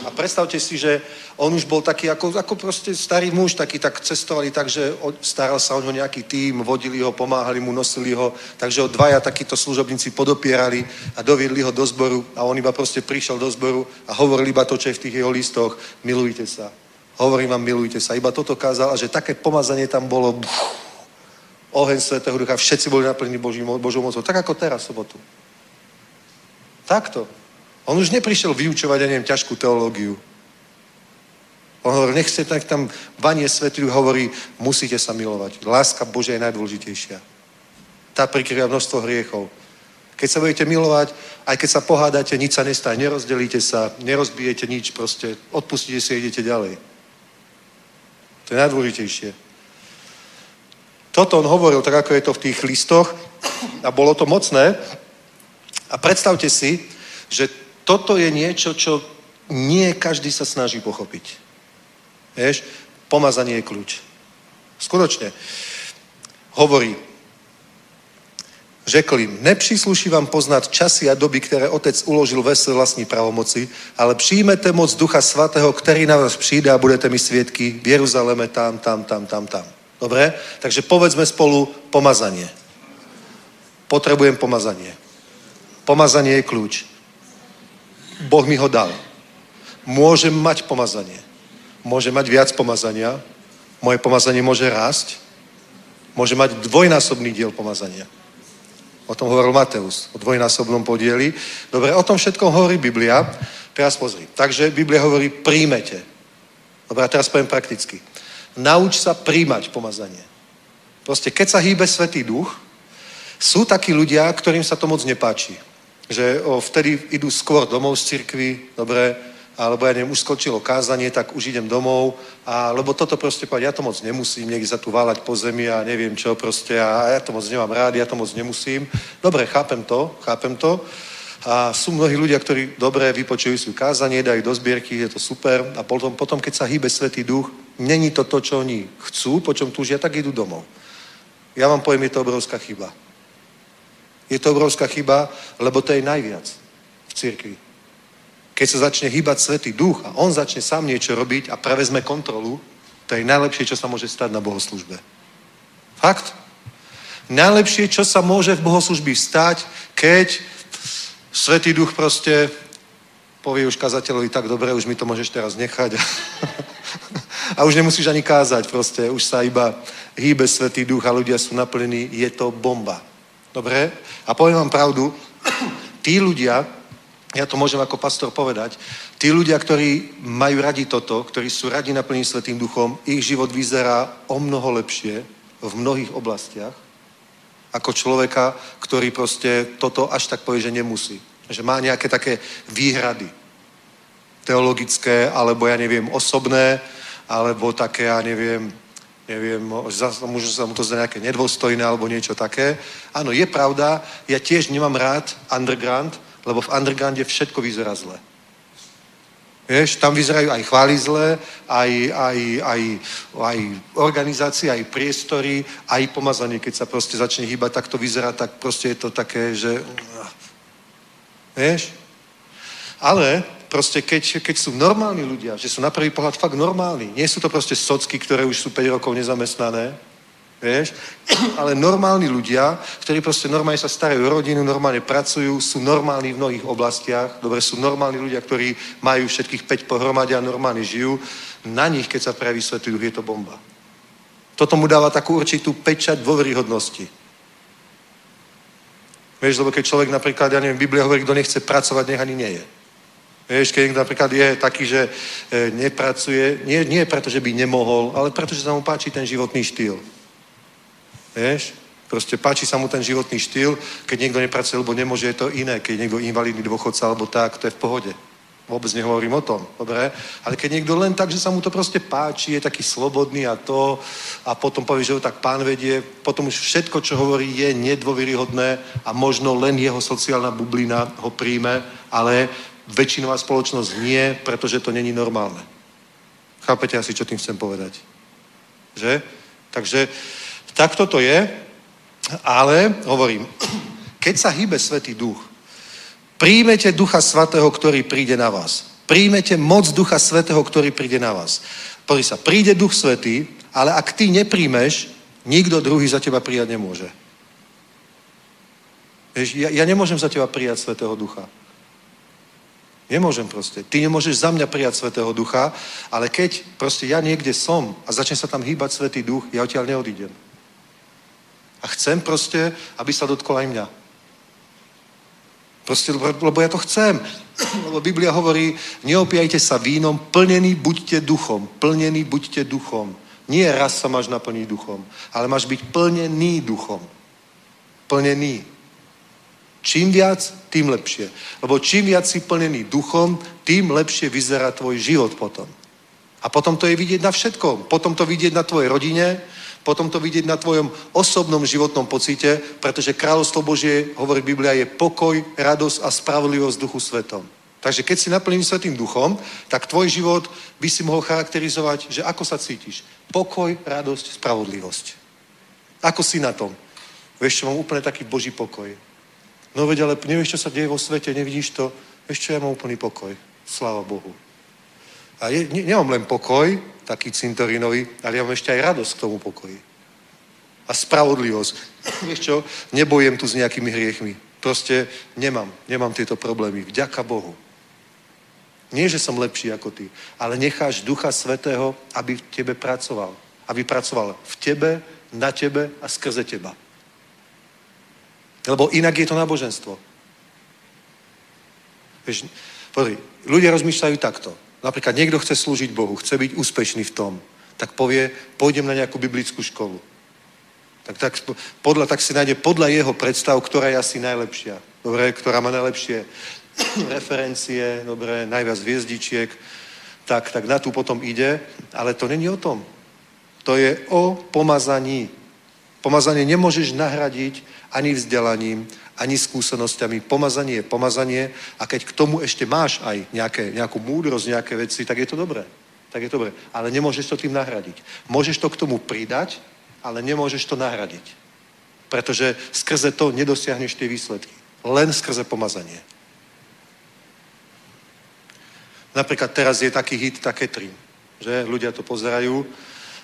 A predstavte si, že on už bol taký ako, ako proste starý muž, taký tak cestovali tak, že staral sa o ňo nejaký tým, vodili ho, pomáhali mu, nosili ho, takže ho dvaja takíto služobníci podopierali a doviedli ho do zboru a on iba proste prišiel do zboru a hovoril iba to, čo je v tých jeho listoch, milujte sa. Hovorím vám, milujte sa. Iba toto kázal a že také pomazanie tam bolo, buf, oheň Svetého Ducha, všetci boli naplnení Božou mocou. Tak ako teraz sobotu. Takto. On už neprišiel vyučovať, ja ťažkú teológiu. On hovorí, nechce, tak tam vanie svetý hovorí, musíte sa milovať. Láska Božia je najdôležitejšia. Tá prikryva množstvo hriechov. Keď sa budete milovať, aj keď sa pohádate, nič sa nestane, nerozdelíte sa, nerozbijete nič, proste odpustíte si a idete ďalej. To je najdôležitejšie. Toto on hovoril, tak ako je to v tých listoch a bolo to mocné. A predstavte si, že toto je niečo, čo nie každý sa snaží pochopiť. Vieš, pomazanie je kľúč. Skutočne. Hovorí, Řekl im, nepřísluší vám poznat časy a doby, které otec uložil ve své vlastní pravomoci, ale přijmete moc Ducha Svatého, který na vás přijde a budete mi svědky v Jeruzaleme, tam, tam, tam, tam, tam. Dobre? Takže povedzme spolu pomazanie. Potrebujem pomazanie. Pomazanie je kľúč. Boh mi ho dal. Môžem mať pomazanie. Môžem mať viac pomazania. Moje pomazanie môže rásť. Môže mať dvojnásobný diel pomazania. O tom hovoril Mateus, o dvojnásobnom podieli. Dobre, o tom všetkom hovorí Biblia. Teraz pozri. Takže Biblia hovorí, príjmete. Dobre, a teraz poviem prakticky. Nauč sa príjmať pomazanie. Proste, keď sa hýbe Svetý duch, sú takí ľudia, ktorým sa to moc nepáči že o, vtedy idú skôr domov z cirkvi, dobre, alebo ja neviem, už skočilo kázanie, tak už idem domov, a, lebo toto proste povedať, ja to moc nemusím, niekde sa tu váľať po zemi a neviem čo proste, a ja to moc nemám rád, ja to moc nemusím. Dobre, chápem to, chápem to. A sú mnohí ľudia, ktorí dobre vypočujú si kázanie, dajú do zbierky, je to super. A potom, potom keď sa hýbe Svetý duch, není to to, čo oni chcú, po čom túžia, tak idú domov. Ja vám poviem, je to obrovská chyba. Je to obrovská chyba, lebo to je najviac v cirkvi. Keď sa začne hýbať Svetý Duch a on začne sám niečo robiť a prevezme kontrolu, to je najlepšie, čo sa môže stať na bohoslužbe. Fakt. Najlepšie, čo sa môže v bohoslužbi stať, keď Svetý Duch proste povie už kazateľovi, tak dobre, už mi to môžeš teraz nechať. a už nemusíš ani kázať, proste už sa iba hýbe Svetý Duch a ľudia sú naplnení, je to bomba. Dobre? A poviem vám pravdu, tí ľudia, ja to môžem ako pastor povedať, tí ľudia, ktorí majú radi toto, ktorí sú radi naplnení Svetým Duchom, ich život vyzerá o mnoho lepšie v mnohých oblastiach, ako človeka, ktorý proste toto až tak povie, že nemusí. Že má nejaké také výhrady teologické, alebo ja neviem, osobné, alebo také, ja neviem, neviem, možno sa mu to zdá nejaké nedôstojné alebo niečo také. Áno, je pravda, ja tiež nemám rád underground, lebo v undergrounde všetko vyzerá zle. Vieš, tam vyzerajú aj chvály zle, aj, aj, aj, aj organizácie, aj priestory, aj pomazanie, keď sa proste začne hýbať, tak to vyzerá, tak proste je to také, že... Vieš? Ale proste keď, keď sú normálni ľudia, že sú na prvý pohľad fakt normálni, nie sú to proste socky, ktoré už sú 5 rokov nezamestnané, vieš, ale normálni ľudia, ktorí proste normálne sa starajú o rodinu, normálne pracujú, sú normálni v mnohých oblastiach, dobre, sú normálni ľudia, ktorí majú všetkých 5 pohromade a normálne žijú, na nich, keď sa prejaví je to bomba. Toto mu dáva takú určitú pečať dôveryhodnosti. Vieš, lebo keď človek napríklad, ja neviem, Biblia hovorí, kto nechce pracovať, nech ani nie je. Vieš, keď niekto napríklad je taký, že e, nepracuje, nie, nie preto, že by nemohol, ale preto, že sa mu páči ten životný štýl. Vieš? Proste páči sa mu ten životný štýl, keď niekto nepracuje, lebo nemôže, je to iné. Keď niekto invalidný dôchodca alebo tak, to je v pohode. Vôbec nehovorím o tom, dobre? Ale keď niekto len tak, že sa mu to proste páči, je taký slobodný a to, a potom povie, že ho tak pán vedie, potom už všetko, čo hovorí, je nedôveryhodné a možno len jeho sociálna bublina ho príjme, ale väčšinová spoločnosť nie, pretože to není normálne. Chápete asi, čo tým chcem povedať? Že? Takže tak toto je, ale hovorím, keď sa hýbe Svetý Duch, príjmete Ducha Svatého, ktorý príde na vás. Príjmete moc Ducha Svetého, ktorý príde na vás. Pozri sa, príde Duch Svetý, ale ak ty nepríjmeš, nikto druhý za teba prijať nemôže. Ja, ja nemôžem za teba prijať Svetého Ducha. Nemôžem proste. Ty nemôžeš za mňa prijať Svetého Ducha, ale keď proste ja niekde som a začne sa tam hýbať Svetý Duch, ja odtiaľ neodídem. A chcem proste, aby sa dotkol aj mňa. Proste, lebo ja to chcem. Lebo Biblia hovorí, neopijajte sa vínom, plnený buďte duchom. Plnený buďte duchom. Nie raz sa máš naplniť duchom, ale máš byť plnený duchom. Plnený. Čím viac, tým lepšie. Lebo čím viac si plnený duchom, tým lepšie vyzerá tvoj život potom. A potom to je vidieť na všetkom. Potom to vidieť na tvojej rodine, potom to vidieť na tvojom osobnom životnom pocite, pretože kráľovstvo Božie, hovorí Biblia, je pokoj, radosť a spravodlivosť duchu svetom. Takže keď si naplnený Svetým duchom, tak tvoj život by si mohol charakterizovať, že ako sa cítiš. Pokoj, radosť, spravodlivosť. Ako si na tom? Vieš čo, mám úplne taký Boží pokoj. No veď, ale nevieš, čo sa deje vo svete, nevidíš to? Čo, ja mám úplný pokoj. Sláva Bohu. A je, ne, nemám len pokoj, taký cintorínový, ale ja mám ešte aj radosť k tomu pokoji. A spravodlivosť. Vieš čo, nebojem tu s nejakými hriechmi. Proste nemám, nemám tieto problémy. Vďaka Bohu. Nie, že som lepší ako ty, ale necháš Ducha Svetého, aby v tebe pracoval. Aby pracoval v tebe, na tebe a skrze teba. Lebo inak je to náboženstvo. Vieš, pozri, ľudia rozmýšľajú takto. Napríklad niekto chce slúžiť Bohu, chce byť úspešný v tom, tak povie, pôjdem na nejakú biblickú školu. Tak, tak, podľa, tak si nájde podľa jeho predstav, ktorá je asi najlepšia. Dobre, ktorá má najlepšie referencie, dobre, najviac hviezdičiek, tak, tak na tú potom ide, ale to není o tom. To je o pomazaní. Pomazanie nemôžeš nahradiť ani vzdelaním, ani skúsenosťami. Pomazanie je pomazanie a keď k tomu ešte máš aj nejaké, nejakú múdrosť, nejaké veci, tak je to dobré. Tak je to dobré. Ale nemôžeš to tým nahradiť. Môžeš to k tomu pridať, ale nemôžeš to nahradiť. Pretože skrze to nedosiahneš tie výsledky. Len skrze pomazanie. Napríklad teraz je taký hit, také tri, že ľudia to pozerajú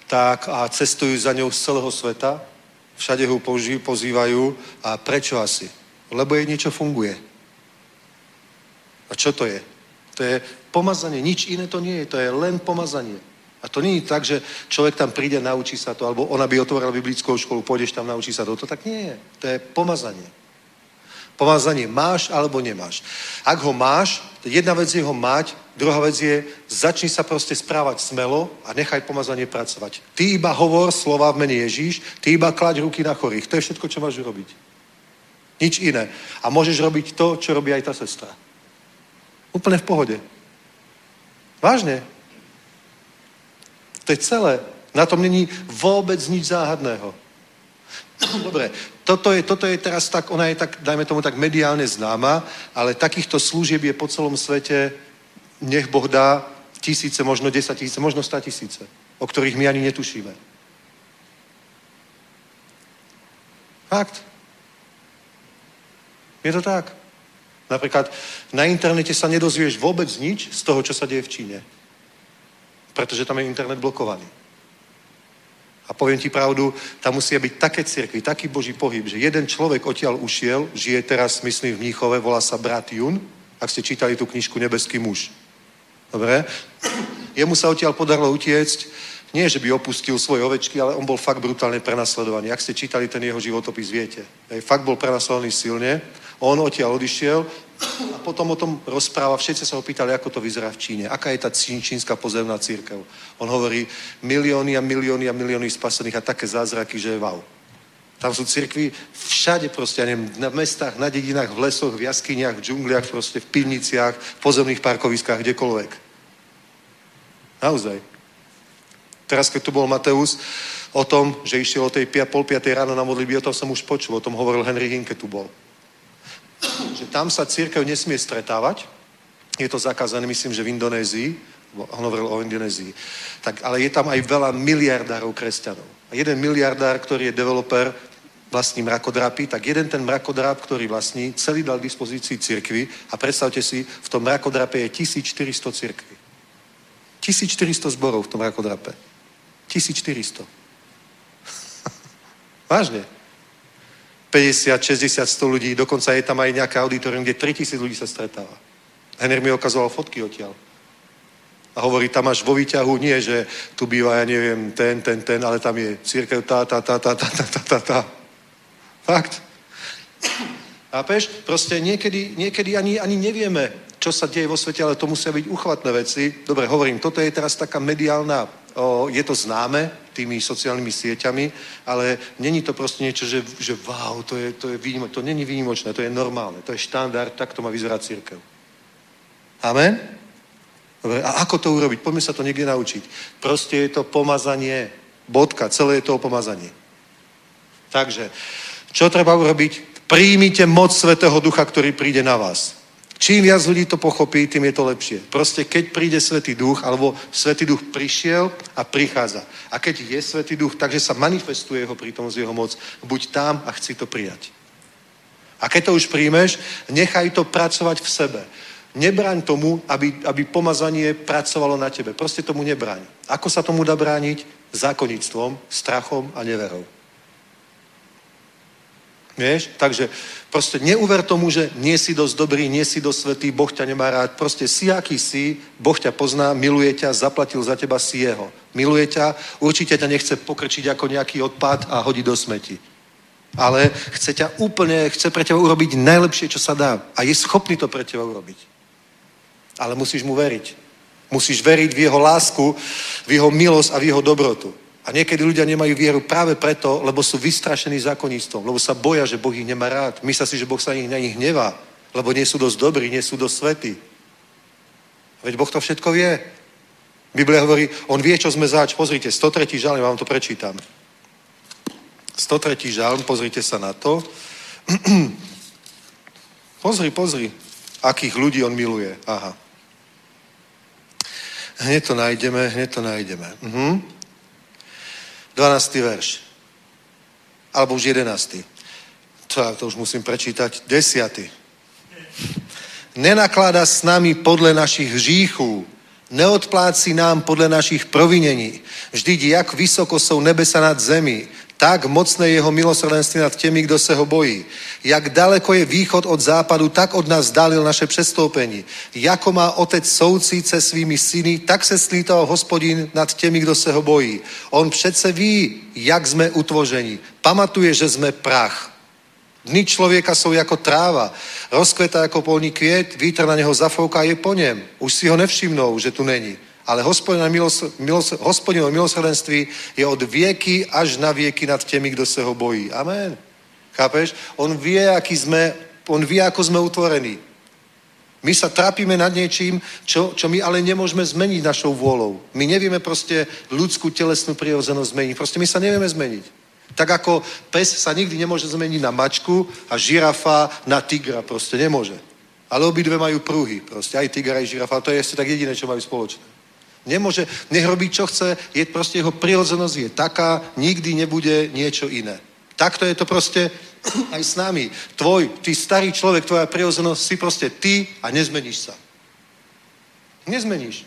tak a cestujú za ňou z celého sveta, všade ho pozývajú a prečo asi? Lebo jej niečo funguje. A čo to je? To je pomazanie, nič iné to nie je, to je len pomazanie. A to nie je tak, že človek tam príde, naučí sa to, alebo ona by otvorila biblickou školu, pôjdeš tam, naučí sa to. To tak nie je. To je pomazanie. Pomazanie máš alebo nemáš. Ak ho máš, jedna vec je ho mať, druhá vec je, začni sa proste správať smelo a nechaj pomazanie pracovať. Ty iba hovor slova v mene Ježíš, ty iba klaď ruky na chorých. To je všetko, čo máš urobiť. Nič iné. A môžeš robiť to, čo robí aj tá sestra. Úplne v pohode. Vážne. To je celé. Na tom není vôbec nič záhadného. Dobre, toto je, toto je teraz tak, ona je tak, dajme tomu tak mediálne známa, ale takýchto služieb je po celom svete, nech Boh dá tisíce, možno 10 tisíce, možno 100 tisíce, o ktorých my ani netušíme. Fakt. Je to tak. Napríklad na internete sa nedozvieš vôbec nič z toho, čo sa deje v Číne. Pretože tam je internet blokovaný. A poviem ti pravdu, tam musia byť také cirkvy, taký boží pohyb, že jeden človek odtiaľ ušiel, žije teraz, myslím, v Mníchove, volá sa brat Jun, ak ste čítali tú knižku Nebeský muž. Dobre? Jemu sa odtiaľ podarilo utiecť, nie, že by opustil svoje ovečky, ale on bol fakt brutálne prenasledovaný. Ak ste čítali ten jeho životopis, viete. Hej, fakt bol prenasledovaný silne on odtiaľ odišiel a potom o tom rozpráva. Všetci sa ho pýtali, ako to vyzerá v Číne. Aká je tá čínska pozemná církev. On hovorí milióny a milióny a milióny spasených a také zázraky, že wow. Tam sú cirkvy všade proste, ja neviem, na mestách, na dedinách, v lesoch, v jaskyniach, v džungliach, proste v pivniciach, v pozemných parkoviskách, kdekoľvek. Naozaj. Teraz, keď tu bol Mateus, o tom, že išiel o tej pol piatej ráno na modlitby, o tom som už počul, o tom hovoril Henry Hinke tu bol tam sa církev nesmie stretávať. Je to zakázané, myslím, že v Indonézii, on hovoril o Indonézii. Tak, ale je tam aj veľa miliardárov kresťanov. A jeden miliardár, ktorý je developer, vlastní mrakodrapy, tak jeden ten mrakodráp, ktorý vlastní, celý dal k dispozícii cirkvi a predstavte si, v tom mrakodrape je 1400 cirkvi. 1400 zborov v tom mrakodrape. 1400. Vážne. 50, 60, 100 ľudí, dokonca je tam aj nejaké auditorium, kde 3000 ľudí sa stretáva. Henry mi ukazoval fotky odtiaľ. A hovorí, tam máš vo výťahu, nie, že tu býva, ja neviem, ten, ten, ten, ale tam je církev, tá, tá, tá, tá, tá, tá, tá, tá, tá. Fakt. Chápeš? Proste niekedy, niekedy ani, ani nevieme, čo sa deje vo svete, ale to musia byť uchvatné veci. Dobre, hovorím, toto je teraz taká mediálna, o, je to známe tými sociálnymi sieťami, ale není to proste niečo, že, že wow, to je, to je výnimočné. To není výnimočné, to je normálne, to je štandard, tak to má vyzerať církev. Amen? Dobre, a ako to urobiť? Poďme sa to niekde naučiť. Proste je to pomazanie, bodka, celé je to pomazanie. Takže, čo treba urobiť? Príjmite moc Svetého Ducha, ktorý príde na vás. Čím viac ľudí to pochopí, tým je to lepšie. Proste keď príde Svetý Duch, alebo Svetý Duch prišiel a prichádza. A keď je Svetý Duch, takže sa manifestuje jeho prítomnosť, jeho moc. Buď tam a chci to prijať. A keď to už príjmeš, nechaj to pracovať v sebe. Nebraň tomu, aby, aby pomazanie pracovalo na tebe. Proste tomu nebraň. Ako sa tomu dá brániť? Zákonnictvom, strachom a neverou. Vieš? Takže proste neuver tomu, že nie si dosť dobrý, nie si dosť svetý, Boh ťa nemá rád. Proste si, aký si, Boh ťa pozná, miluje ťa, zaplatil za teba si jeho. Miluje ťa, určite ťa nechce pokrčiť ako nejaký odpad a hodiť do smeti. Ale chce ťa úplne, chce pre teba urobiť najlepšie, čo sa dá. A je schopný to pre teba urobiť. Ale musíš mu veriť. Musíš veriť v jeho lásku, v jeho milosť a v jeho dobrotu. A niekedy ľudia nemajú vieru práve preto, lebo sú vystrašení zákonníctvom, lebo sa boja, že Boh ich nemá rád. Myslia si, že Boh sa na nich hnevá, lebo nie sú dosť dobrí, nie sú dosť svetí. Veď Boh to všetko vie. Biblia hovorí, on vie, čo sme zač. Pozrite, 103. žalm, vám to prečítam. 103. žalm, pozrite sa na to. pozri, pozri, akých ľudí on miluje. Aha. Hneď to nájdeme, hneď to nájdeme. Uh-huh. 12. verš. Alebo už 11. To, to už musím prečítať. Desiaty. Nenaklada s nami podle našich hříchů, neodpláci nám podle našich provinení. Vždyť jak vysoko jsou nebesa nad zemi, tak mocné jeho milosrdenství nad těmi, kdo se ho bojí. Jak daleko je východ od západu, tak od nás dálil naše přestoupení. Jako má otec soucít se svými syny, tak se slítal hospodin nad těmi, kdo se ho bojí. On přece ví, jak jsme utvořeni. Pamatuje, že jsme prach. Dny člověka jsou jako tráva, rozkvetá jako polní květ, vítr na něho zafouká je po něm. Už si ho nevšimnou, že tu není. Ale hospodinovo milos, milos, milosrdenství je od vieky až na vieky nad těmi, kdo se ho bojí. Amen. Chápeš? On vie, aký sme, on vie, ako sme utvorení. My sa trápime nad niečím, čo, čo my ale nemôžeme zmeniť našou vôľou. My nevieme proste ľudskú telesnú prirodzenosť zmeniť. Proste my sa nevieme zmeniť. Tak ako pes sa nikdy nemôže zmeniť na mačku a žirafa na tigra. Proste nemôže. Ale obidve majú pruhy. Proste aj tigra, aj žirafa. To je ešte tak jediné, čo majú spoločné. Nemôže, nech robí, čo chce, je proste jeho prirodzenosť je taká, nikdy nebude niečo iné. Takto je to proste aj s nami. Tvoj, ty starý človek, tvoja prirodzenosť si proste ty a nezmeníš sa. Nezmeníš.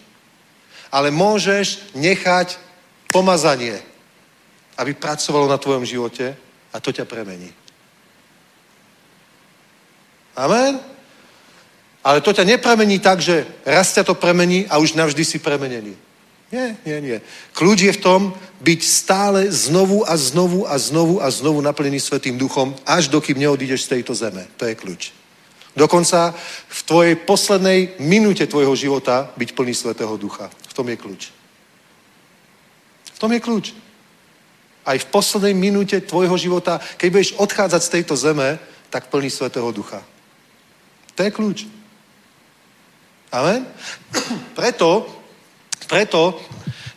Ale môžeš nechať pomazanie, aby pracovalo na tvojom živote a to ťa premení. Amen? Ale to ťa nepremení tak, že raz ťa to premení a už navždy si premenený. Nie, nie, nie. Kľúč je v tom byť stále znovu a znovu a znovu a znovu naplnený Svetým duchom, až dokým neodídeš z tejto zeme. To je kľúč. Dokonca v tvojej poslednej minúte tvojho života byť plný Svetého ducha. V tom je kľúč. V tom je kľúč. Aj v poslednej minúte tvojho života, keď budeš odchádzať z tejto zeme, tak plný Svetého ducha. To je kľúč. Amen? Preto, preto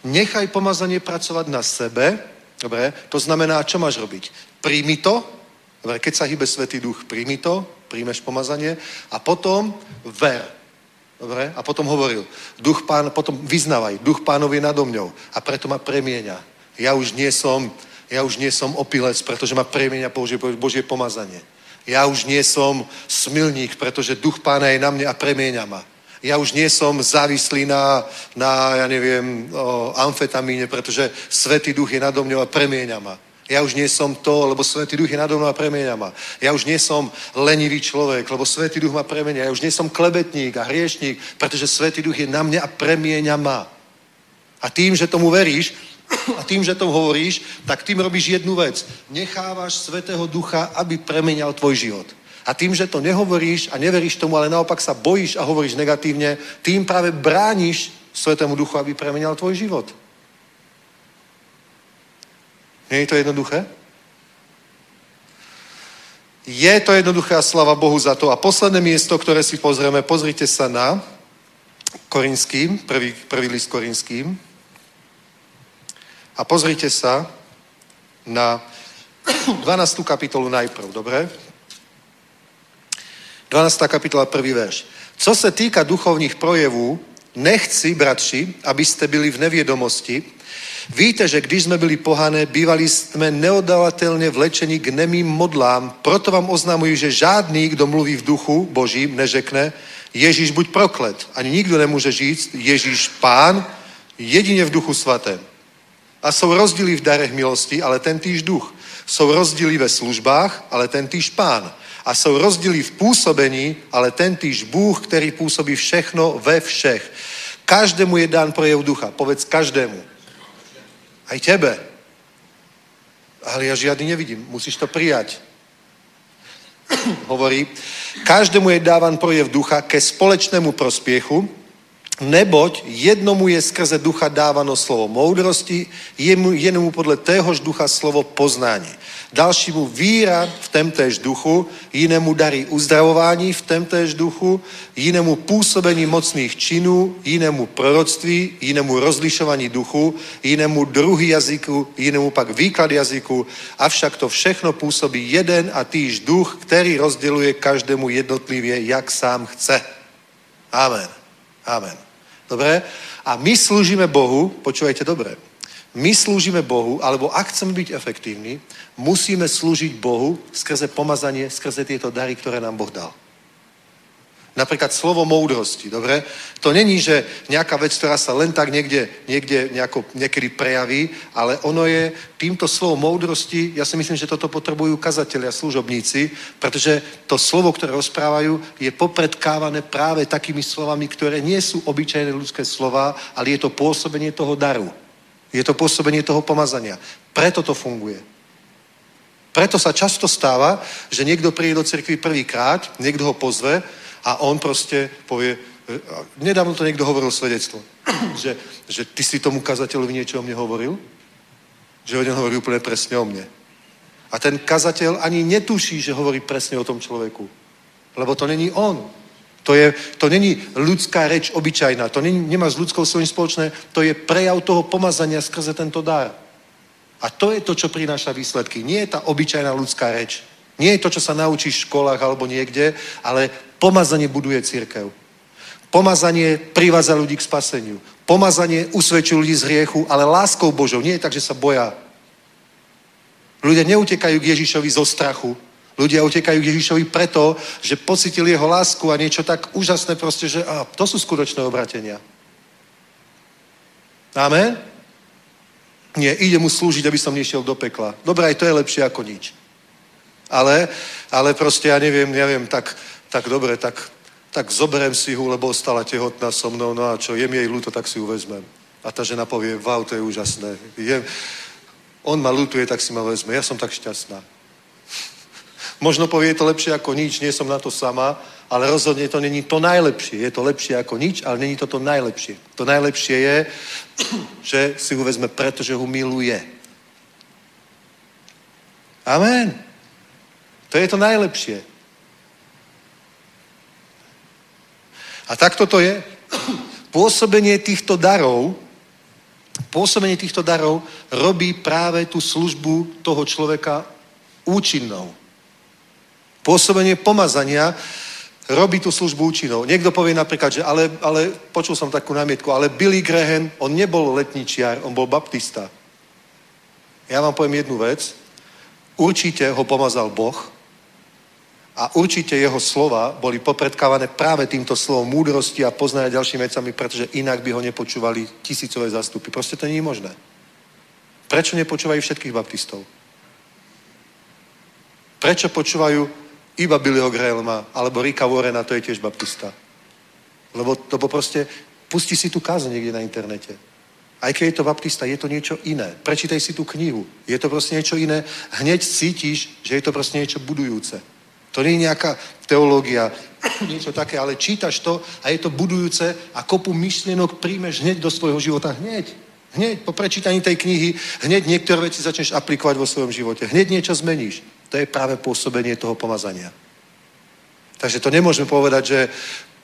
nechaj pomazanie pracovať na sebe. Dobre? To znamená, čo máš robiť? Príjmi to. Dobre, keď sa hýbe Svetý duch, príjmi to, príjmeš pomazanie a potom ver. Dobre? A potom hovoril, duch pán, potom vyznávaj, duch pánov je nado mňou a preto ma premieňa. Ja už nie som, ja už nie som opilec, pretože ma premieňa Božie, Božie pomazanie. Ja už nie som smilník, pretože duch pána je na mne a premieňa ma. Ja už nie som závislý na, na ja neviem, o, amfetamíne, pretože Svetý duch je nado mňou a premieňa ma. Ja už nie som to, lebo Svetý duch je nado mnou a premieňa ma. Ja už nie som lenivý človek, lebo Svetý duch ma premieňa. Ja už nie som klebetník a hriešník, pretože Svetý duch je na mňa a premieňa ma. A tým, že tomu veríš, a tým, že to hovoríš, tak tým robíš jednu vec. Nechávaš Svetého Ducha, aby premenial tvoj život. A tým, že to nehovoríš a neveríš tomu, ale naopak sa bojíš a hovoríš negatívne, tým práve brániš Svetému Duchu, aby premenial tvoj život. Nie je to jednoduché? Je to jednoduché a slava Bohu za to. A posledné miesto, ktoré si pozrieme, pozrite sa na Korinským, prvý, prvý list Korinským. A pozrite sa na 12. kapitolu najprv, dobre? 12. kapitola, prvý verš. Co se týka duchovních projevů, nechci, bratři, abyste byli v nevědomosti. Víte, že když jsme byli pohané, bývali jsme neodalatelně vlečeni k nemým modlám, proto vám oznamuji, že žádný, kdo mluví v duchu božím, neřekne, Ježíš buď proklet. Ani nikdo nemůže říct, Ježíš pán, jedině v duchu svatém. A jsou rozdíly v darech milosti, ale ten týž duch. Jsou rozdíly ve službách, ale ten týž pán. A jsou rozdíly v působení, ale ten týž Bůh, který působí všechno ve všech. Každému je dán projev ducha. Povedz každému. Aj tebe. Ale ja žiadny nevidím. Musíš to prijať. Hovorí, každému je dávan projev ducha ke společnému prospěchu, Neboť jednomu je skrze ducha dávano slovo moudrosti, jemu, jednomu podle téhož ducha slovo poznání. Dalšímu víra v temtéž duchu, jinému darí uzdravování v temtéž duchu, jinému působení mocných činů, jinému proroctví, jinému rozlišování duchu, jinému druhý jazyku, jinému pak výklad jazyku, avšak to všechno působí jeden a týž duch, který rozděluje každému jednotlivě, jak sám chce. Amen. Amen. Dobre? A my slúžime Bohu, počúvajte dobre, My slúžime Bohu, alebo ak chceme byť efektívni, musíme slúžiť Bohu skrze pomazanie, skrze tieto dary, ktoré nám Boh dal. Napríklad slovo moudrosti, dobre? To není, že nejaká vec, ktorá sa len tak niekde, niekde nejako, niekedy prejaví, ale ono je týmto slovom moudrosti, ja si myslím, že toto potrebujú kazatelia, služobníci, pretože to slovo, ktoré rozprávajú, je popredkávané práve takými slovami, ktoré nie sú obyčajné ľudské slova, ale je to pôsobenie toho daru. Je to pôsobenie toho pomazania. Preto to funguje. Preto sa často stáva, že niekto príde do cirkvi prvýkrát, niekto ho pozve a on proste povie, nedávno to niekto hovoril svedectvo, že, že ty si tomu kazateľovi niečo o mne hovoril, že on hovorí úplne presne o mne. A ten kazateľ ani netuší, že hovorí presne o tom človeku. Lebo to není on. To, je, to není ľudská reč obyčajná. To není, nemá s ľudskou svojím spoločné. To je prejav toho pomazania skrze tento dar. A to je to, čo prináša výsledky. Nie je tá obyčajná ľudská reč. Nie je to, čo sa naučíš v školách alebo niekde, ale pomazanie buduje církev. Pomazanie privádza ľudí k spaseniu. Pomazanie usvedčuje ľudí z hriechu, ale láskou Božou. Nie je tak, že sa boja. Ľudia neutekajú k Ježišovi zo strachu. Ľudia utekajú k Ježišovi preto, že pocitili jeho lásku a niečo tak úžasné proste, že a, to sú skutočné obratenia. Amen? Nie, ide mu slúžiť, aby som nešiel do pekla. Dobre, aj to je lepšie ako nič. Ale, ale proste ja neviem, neviem, tak, tak dobre, tak, tak zoberiem si ju, lebo ostala tehotná so mnou, no a čo, je mi jej ľúto, tak si ju vezmem. A tá žena povie, wow, to je úžasné. Je, on ma lutuje, tak si ma vezme. Ja som tak šťastná. Možno povie, je to lepšie ako nič, nie som na to sama, ale rozhodne to není to najlepšie. Je to lepšie ako nič, ale není to to najlepšie. To najlepšie je, že si ho vezme, pretože ho miluje. Amen. To je to najlepšie. A takto to je. Pôsobenie týchto darov, pôsobenie týchto darov robí práve tú službu toho človeka účinnou. Pôsobenie pomazania robí tú službu účinnou. Niekto povie napríklad, že ale, ale počul som takú námietku, ale Billy Graham, on nebol letničiar, on bol baptista. Ja vám poviem jednu vec. Určite ho pomazal Boh, a určite jeho slova boli popredkávané práve týmto slovom múdrosti a poznania ďalšími vecami, pretože inak by ho nepočúvali tisícové zastupy. Proste to nie je možné. Prečo nepočúvajú všetkých baptistov? Prečo počúvajú iba Billyho Grahelma alebo Rika Warrena, to je tiež baptista? Lebo to proste, pusti si tu kázu niekde na internete. Aj keď je to baptista, je to niečo iné. Prečítaj si tú knihu. Je to proste niečo iné. Hneď cítiš, že je to proste niečo budujúce. To nie je nejaká teológia, niečo také, ale čítaš to a je to budujúce a kopu myšlienok príjmeš hneď do svojho života. Hneď. Hneď po prečítaní tej knihy, hneď niektoré veci začneš aplikovať vo svojom živote. Hneď niečo zmeníš. To je práve pôsobenie toho pomazania. Takže to nemôžeme povedať, že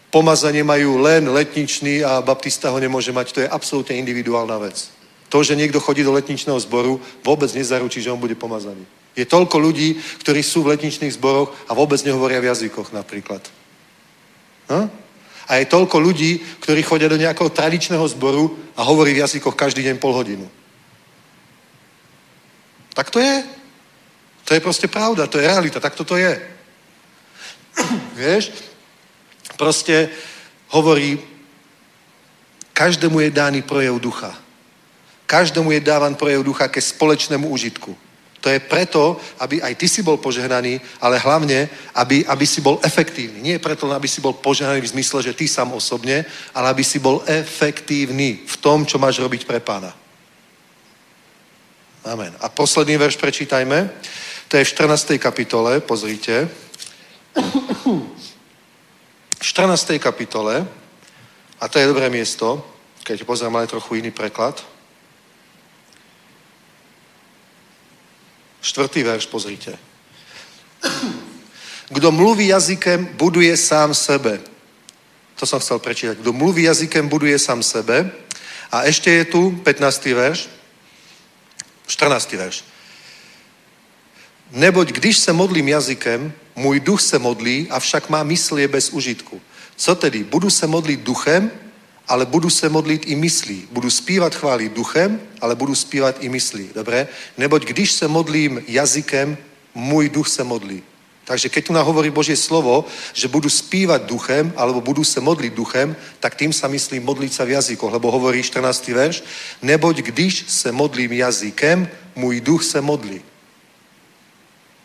pomazanie majú len letničný a baptista ho nemôže mať. To je absolútne individuálna vec. To, že niekto chodí do letničného zboru, vôbec nezaručí, že on bude pomazaný. Je toľko ľudí, ktorí sú v letničných zboroch a vôbec nehovoria v jazykoch napríklad. Hm? A je toľko ľudí, ktorí chodia do nejakého tradičného zboru a hovorí v jazykoch každý deň pol hodinu. Tak to je. To je proste pravda, to je realita, tak toto je. Vieš? Proste hovorí, každému je dány projev ducha. Každému je dávan projev ducha ke společnému užitku. To je preto, aby aj ty si bol požehnaný, ale hlavne, aby, aby si bol efektívny. Nie preto, aby si bol požehnaný v zmysle, že ty sám osobne, ale aby si bol efektívny v tom, čo máš robiť pre pána. Amen. A posledný verš prečítajme. To je v 14. kapitole, pozrite. V 14. kapitole, a to je dobré miesto, keď pozriem ale trochu iný preklad, Štvrtý verš, pozrite. Kdo mluví jazykem, buduje sám sebe. To som chcel prečítať. Kdo mluví jazykem, buduje sám sebe. A ešte je tu 15. verš, 14. verš. Neboť když se modlím jazykem, můj duch se modlí, avšak má mysl je bez užitku. Co tedy? Budu se modlit duchem, ale budu se modlit i myslí. Budu zpívat chvály duchem, ale budu zpívat i myslí. Dobre? Neboť když se modlím jazykem, můj duch se modlí. Takže keď tu nám hovorí Božie slovo, že budu spívať duchem, alebo budu se modliť duchem, tak tým sa myslí modliť sa v jazykoch, lebo hovorí 14. verš, neboť když se modlím jazykem, môj duch se modlí.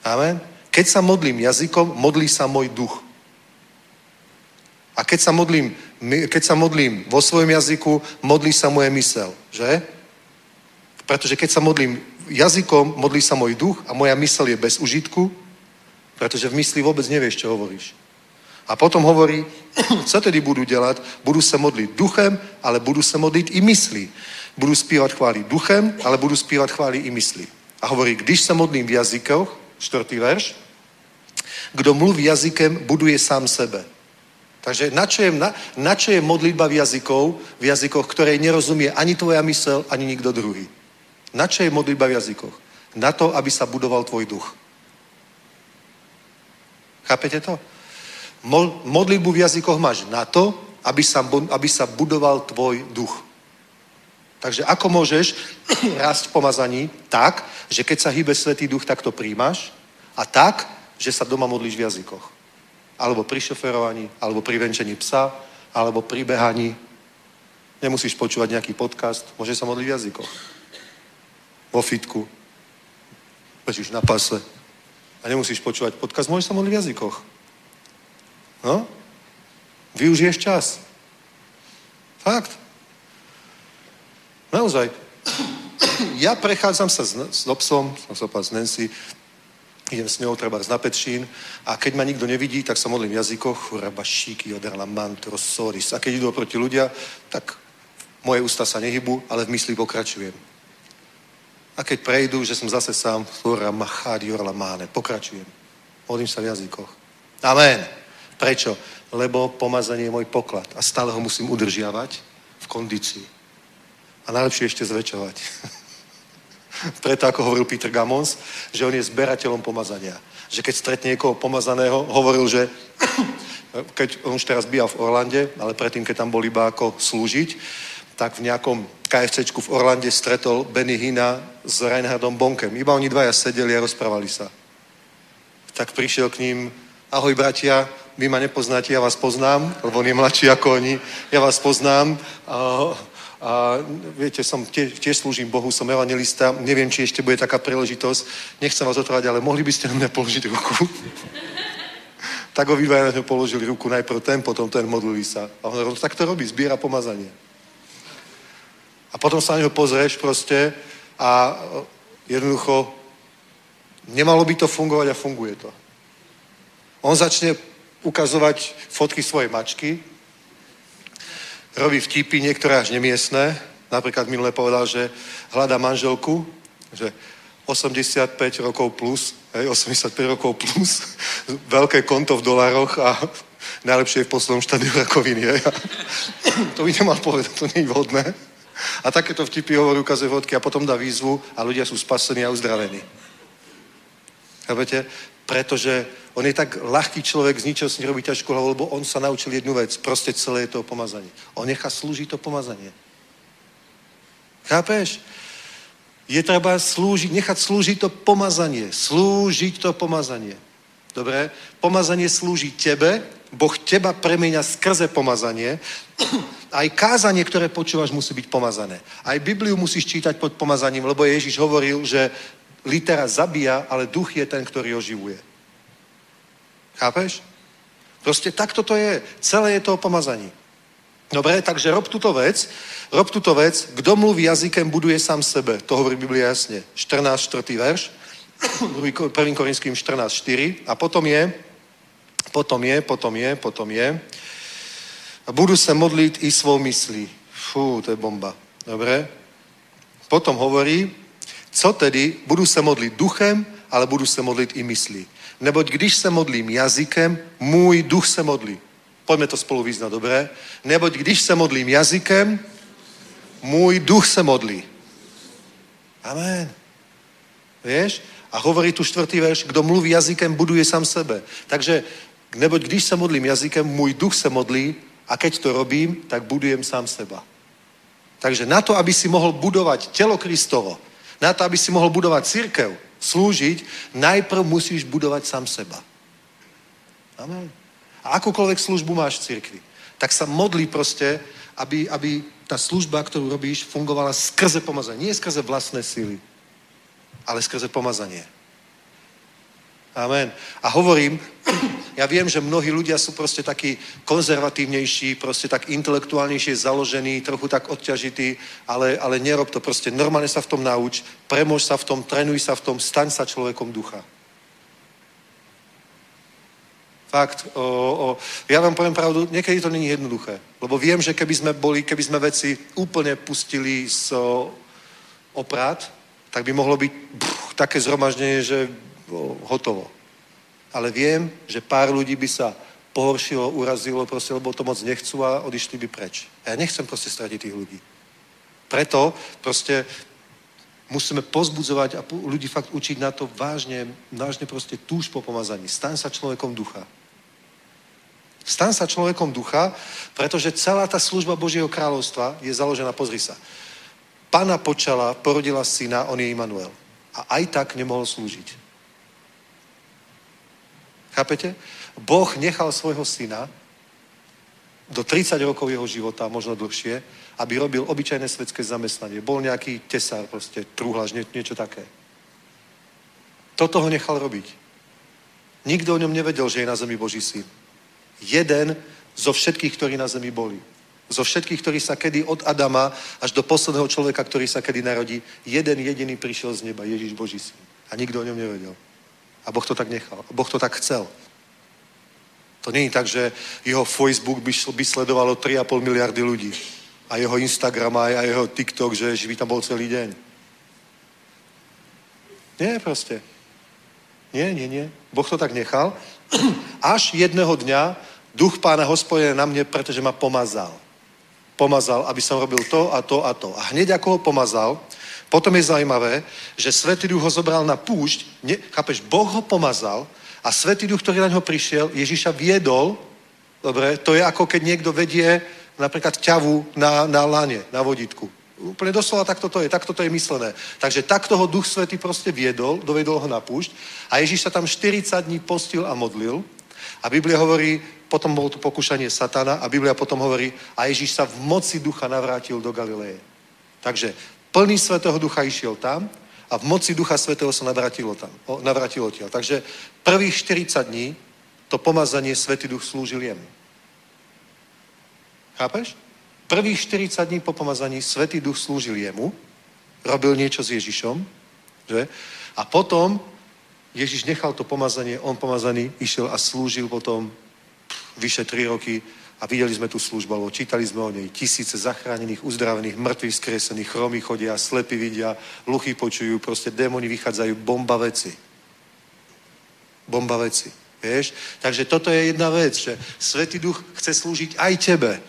Amen. Keď sa modlím jazykom, modlí sa môj duch. A keď sa modlím, keď sa modlím vo svojom jazyku, modlí sa moje mysel, že? Pretože keď sa modlím jazykom, modlí sa môj duch a moja mysel je bez užitku, pretože v mysli vôbec nevieš, čo hovoríš. A potom hovorí, co tedy budu dělat? Budu se modlit duchem, ale budu se modlit i myslí. Budu zpívat chvály duchem, ale budu zpívat chvály i myslí. A hovorí, když se modlím v jazykoch, čtvrtý verš, kdo mluví jazykem, buduje sám sebe. Takže na čo, je, na, na čo je modlitba v, jazykov, v jazykoch, ktorej nerozumie ani tvoja mysel, ani nikto druhý? Na čo je modlitba v jazykoch? Na to, aby sa budoval tvoj duch. Chápete to? Modlitbu v jazykoch máš na to, aby sa, aby sa budoval tvoj duch. Takže ako môžeš rásť v pomazaní? Tak, že keď sa hýbe Svetý duch, tak to príjmaš a tak, že sa doma modlíš v jazykoch. Alebo pri šoferovaní, alebo pri venčení psa, alebo pri behaní. Nemusíš počúvať nejaký podcast, môžeš sa modliť v jazykoch. Vo fitku. Bežíš na pase. A nemusíš počúvať podcast, môžeš sa modliť v jazykoch. No? Využiješ čas. Fakt. Naozaj. Ja prechádzam sa s, s obsom, som sa s Nancy, idem s ňou treba na Petšín a keď ma nikto nevidí, tak sa modlím v jazykoch, churaba, šíky, oderla, mantro, soris. A keď idú proti ľudia, tak moje ústa sa nehybu, ale v mysli pokračujem. A keď prejdú, že som zase sám, chura, machadi, orla, máne, pokračujem. Modlím sa v jazykoch. Amen. Prečo? Lebo pomazanie je môj poklad a stále ho musím udržiavať v kondícii. A najlepšie ešte zväčšovať. Preto, ako hovoril Peter Gamons, že on je zberateľom pomazania. Že keď stretne niekoho pomazaného, hovoril, že keď on už teraz býva v Orlande, ale predtým, keď tam bol iba ako slúžiť, tak v nejakom KFCčku v Orlande stretol Benny Hina s Reinhardom Bonkem. Iba oni dvaja sedeli a rozprávali sa. Tak prišiel k ním, ahoj bratia, vy ma nepoznáte, ja vás poznám, lebo on je mladší ako oni, ja vás poznám. A, viete, som tiež, tiež slúžim Bohu, som evangelista, neviem, či ešte bude taká príležitosť, nechcem vás otrvať, ale mohli by ste na mňa položiť ruku? tak obidvaja na položili ruku, najprv ten, potom ten, modlili sa. A on hovoril, tak to robí, zbiera pomazanie. A potom sa na neho pozrieš proste a jednoducho nemalo by to fungovať a funguje to. On začne ukazovať fotky svojej mačky, robí vtipy, niektoré až nemiestné. Napríklad minule povedal, že hľadá manželku, že 85 rokov plus, hej, 85 rokov plus, veľké konto v dolároch a najlepšie je v poslednom štádiu rakoviny. Hej. to by nemal povedať, to nie je vhodné. A takéto vtipy hovorí, ukazuje fotky a potom dá výzvu a ľudia sú spasení a uzdravení. Chápete? Pretože on je tak ľahký človek, z ničoho si nerobí ťažkú hlavu, lebo on sa naučil jednu vec. Proste celé je to pomazanie. On nechá slúžiť to pomazanie. Chápeš? Je treba slúžiť, nechať slúžiť to pomazanie. Slúžiť to pomazanie. Dobre? Pomazanie slúži tebe, Boh teba premenia skrze pomazanie. Aj kázanie, ktoré počúvaš, musí byť pomazané. Aj Bibliu musíš čítať pod pomazaním, lebo Ježiš hovoril, že litera zabíja, ale duch je ten, ktorý oživuje. Chápeš? Proste takto to je. Celé je to o pomazaní. Dobre, takže rob túto vec. Rob túto vec. Kto mluví jazykem, buduje sám sebe. To hovorí Biblia jasne. 14, 4. verš. 1. Korinským 14, 4. A potom je, potom je, potom je, potom je. A budu se modliť i svou myslí. Fú, to je bomba. Dobre? Potom hovorí, co tedy, budu se modliť duchem, ale budu se modliť i myslí. Neboť když se modlím jazykem, můj duch se modlí. Poďme to spolu vyznať, dobré? Neboť když se modlím jazykem, môj duch se modlí. Amen. Vieš? A hovorí tu štvrtý verš, kdo mluví jazykem, buduje sám sebe. Takže, neboť když se modlím jazykem, môj duch se modlí A keď to robím, tak budujem sám seba. Takže na to, aby si mohol budovať telo Kristovo, na to, aby si mohol budovať církev, slúžiť, najprv musíš budovať sám seba. Amen. A akúkoľvek službu máš v církvi, tak sa modlí proste, aby, aby tá služba, ktorú robíš, fungovala skrze pomazanie. Nie skrze vlastné síly, ale skrze pomazanie. Amen. A hovorím, ja viem, že mnohí ľudia sú proste takí konzervatívnejší, proste tak intelektuálnejšie založení, trochu tak odťažití, ale, ale nerob to proste. Normálne sa v tom nauč, premož sa v tom, trénuj sa v tom, staň sa človekom ducha. Fakt, o, o, ja vám poviem pravdu, niekedy to není jednoduché. Lebo viem, že keby sme boli, keby sme veci úplne pustili z o, oprát, tak by mohlo byť pff, také zhromaždenie, že hotovo. Ale viem, že pár ľudí by sa pohoršilo, urazilo, proste, lebo to moc nechcú a odišli by preč. A ja nechcem proste stratiť tých ľudí. Preto proste musíme pozbudzovať a ľudí fakt učiť na to vážne, vážne proste túž po pomazaní. Staň sa človekom ducha. Stan sa človekom ducha, pretože celá tá služba Božieho kráľovstva je založená, pozri sa. Pana počala, porodila syna, on je Immanuel. A aj tak nemohol slúžiť. Chápete? Boh nechal svojho syna do 30 rokov jeho života, možno dlhšie, aby robil obyčajné svetské zamestnanie. Bol nejaký tesár, proste, trúhlaž, nie, niečo také. Toto ho nechal robiť. Nikto o ňom nevedel, že je na zemi Boží syn. Jeden zo všetkých, ktorí na zemi boli. Zo všetkých, ktorí sa kedy od Adama až do posledného človeka, ktorý sa kedy narodí, jeden jediný prišiel z neba, Ježiš Boží syn. A nikto o ňom nevedel. A Boh to tak nechal. Boh to tak chcel. To je tak, že jeho Facebook by, by sledovalo 3,5 miliardy ľudí. A jeho Instagram a jeho TikTok, že by tam bol celý deň. Nie, proste. Nie, nie, nie. Boh to tak nechal. Až jedného dňa duch pána hospodina na mne, pretože ma pomazal. Pomazal, aby som robil to a to a to. A hneď ako ho pomazal, potom je zaujímavé, že Svetý duch ho zobral na púšť, ne, chápeš, Boh ho pomazal a Svetý duch, ktorý na ňo prišiel, Ježiša viedol, dobre, to je ako keď niekto vedie napríklad ťavu na, na lane, na vodítku. Úplne doslova takto to je, takto to je myslené. Takže takto ho Duch Svetý proste viedol, dovedol ho na púšť a Ježíš sa tam 40 dní postil a modlil a Biblia hovorí, potom bolo to pokúšanie satana a Biblia potom hovorí, a Ježíš sa v moci ducha navrátil do Galileje. Takže plný Svetého ducha išiel tam a v moci ducha Svetého sa navrátilo tam, o, navrátilo tiaľ. Takže prvých 40 dní to pomazanie Svetý duch slúžil jemu. Chápeš? Prvých 40 dní po pomazaní Svetý duch slúžil jemu, robil niečo s Ježišom, že? A potom Ježiš nechal to pomazanie, on pomazaný išiel a slúžil potom vyše 3 roky a videli sme tú službu, alebo čítali sme o nej. Tisíce zachránených, uzdravených, mŕtvych skresených, chromy chodia, slepí vidia, luchy počujú, proste démoni vychádzajú, bomba veci. Bomba veci. Vieš? Takže toto je jedna vec, že Svetý duch chce slúžiť aj tebe.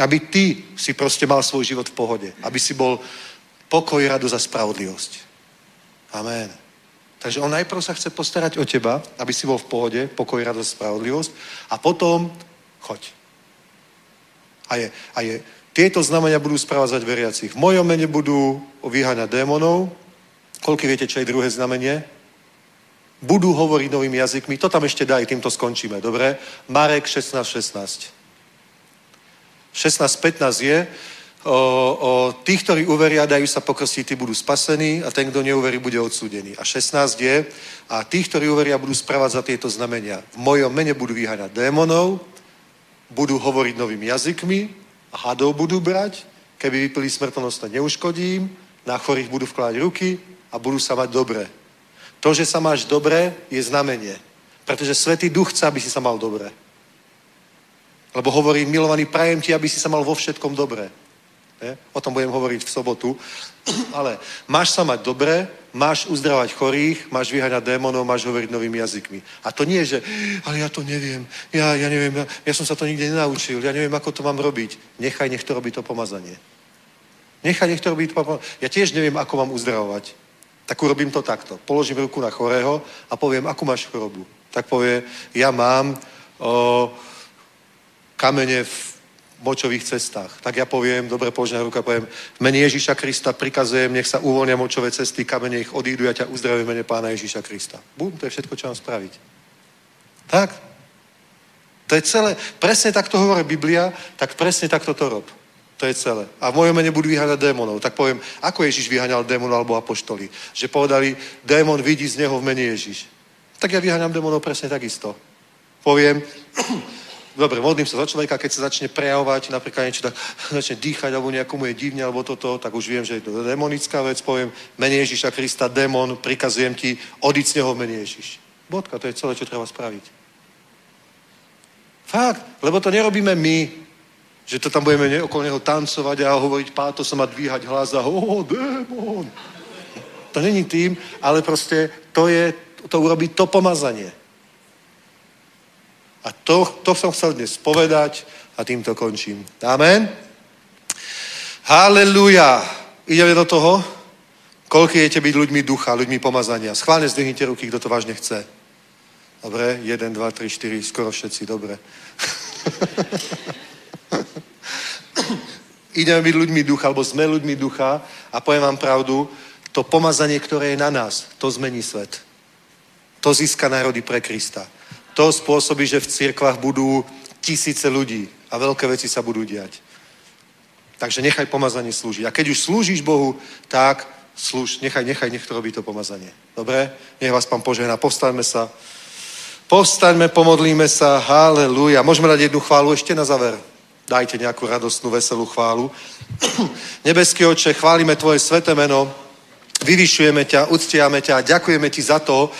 Aby ty si proste mal svoj život v pohode. Aby si bol pokoj, radosť a spravodlivosť. Amen. Takže on najprv sa chce postarať o teba, aby si bol v pohode, pokoj, radosť, spravodlivosť a potom choď. A je, a je, tieto znamenia budú správazať veriacich. V mojom mene budú vyháňať démonov. Koľko viete, čo je druhé znamenie? Budú hovoriť novými jazykmi. To tam ešte daj, týmto skončíme. Dobre? Marek 16, 16. 16.15 je, o, o tých, ktorí uveria, dajú sa pokrstiť, tí budú spasení a ten, kto neuverí, bude odsúdený. A 16 je, a tých, ktorí uveria, budú správať za tieto znamenia. V mojom mene budú vyháňať démonov, budú hovoriť novými jazykmi, hadov budú brať, keby vypili smrtonosť, neuškodím, na chorých budú vkladať ruky a budú sa mať dobre. To, že sa máš dobre, je znamenie. Pretože Svetý Duch chce, aby si sa mal dobre. Lebo hovorí, milovaný, prajem ti, aby si sa mal vo všetkom dobre. Je? O tom budem hovoriť v sobotu. Ale máš sa mať dobre, máš uzdravať chorých, máš vyháňať démonov, máš hovoriť novými jazykmi. A to nie že ale ja to neviem, ja, ja neviem, ja, ja som sa to nikde nenaučil, ja neviem, ako to mám robiť. Nechaj, nech to robí to pomazanie. Nechaj, nech to robí to pomazanie. Ja tiež neviem, ako mám uzdravovať. Tak urobím to takto. Položím ruku na chorého a poviem, akú máš chorobu. Tak povie, ja mám o, kamene v močových cestách. Tak ja poviem, dobre položená ruka, poviem, v mene Ježíša Krista prikazujem, nech sa uvoľnia močové cesty, kamene ich odídu, ja ťa uzdravím mene Pána Ježíša Krista. Bum, to je všetko, čo mám spraviť. Tak? To je celé. Presne tak to hovorí Biblia, tak presne tak to rob. To je celé. A v mojom mene budú vyháňať démonov. Tak poviem, ako Ježiš vyháňal démonov alebo apoštoli. Že povedali, démon vidí z neho v mene Ježiš. Tak ja vyháňam démonov presne takisto. Poviem, dobre, modlím sa za človeka, keď sa začne prejavovať, napríklad niečo tak, začne dýchať, alebo nejakomu je divne, alebo toto, tak už viem, že je to demonická vec, poviem, mene Ježiša Krista, démon, prikazujem ti, odiť z neho mene Ježiš. Bodka, to je celé, čo treba spraviť. Fakt, lebo to nerobíme my, že to tam budeme okolo neho tancovať a hovoriť pátosom a dvíhať hlas a oh, démon. To není tým, ale proste to je, to urobí to pomazanie. A to, to som chcel dnes povedať a týmto končím. Amen. Haleluja. Ideme do toho? Koľko jete byť ľuďmi ducha, ľuďmi pomazania? Schválne zdvihnite ruky, kto to vážne chce. Dobre, 1, 2, 3, 4, skoro všetci, dobre. Ideme byť ľuďmi ducha, alebo sme ľuďmi ducha a poviem vám pravdu, to pomazanie, ktoré je na nás, to zmení svet. To získa národy pre Krista to spôsobí, že v cirkvách budú tisíce ľudí a veľké veci sa budú diať. Takže nechaj pomazanie slúžiť. A keď už slúžiš Bohu, tak slúž, nechaj, nechaj, nech to robí to pomazanie. Dobre? Nech vás pán požehná. Povstaňme sa. Povstaňme, pomodlíme sa. Halelúja. Môžeme dať jednu chválu ešte na záver. Dajte nejakú radostnú, veselú chválu. Nebeský oče, chválime Tvoje sveté meno, vyvyšujeme ťa, uctiame ťa a ďakujeme Ti za to,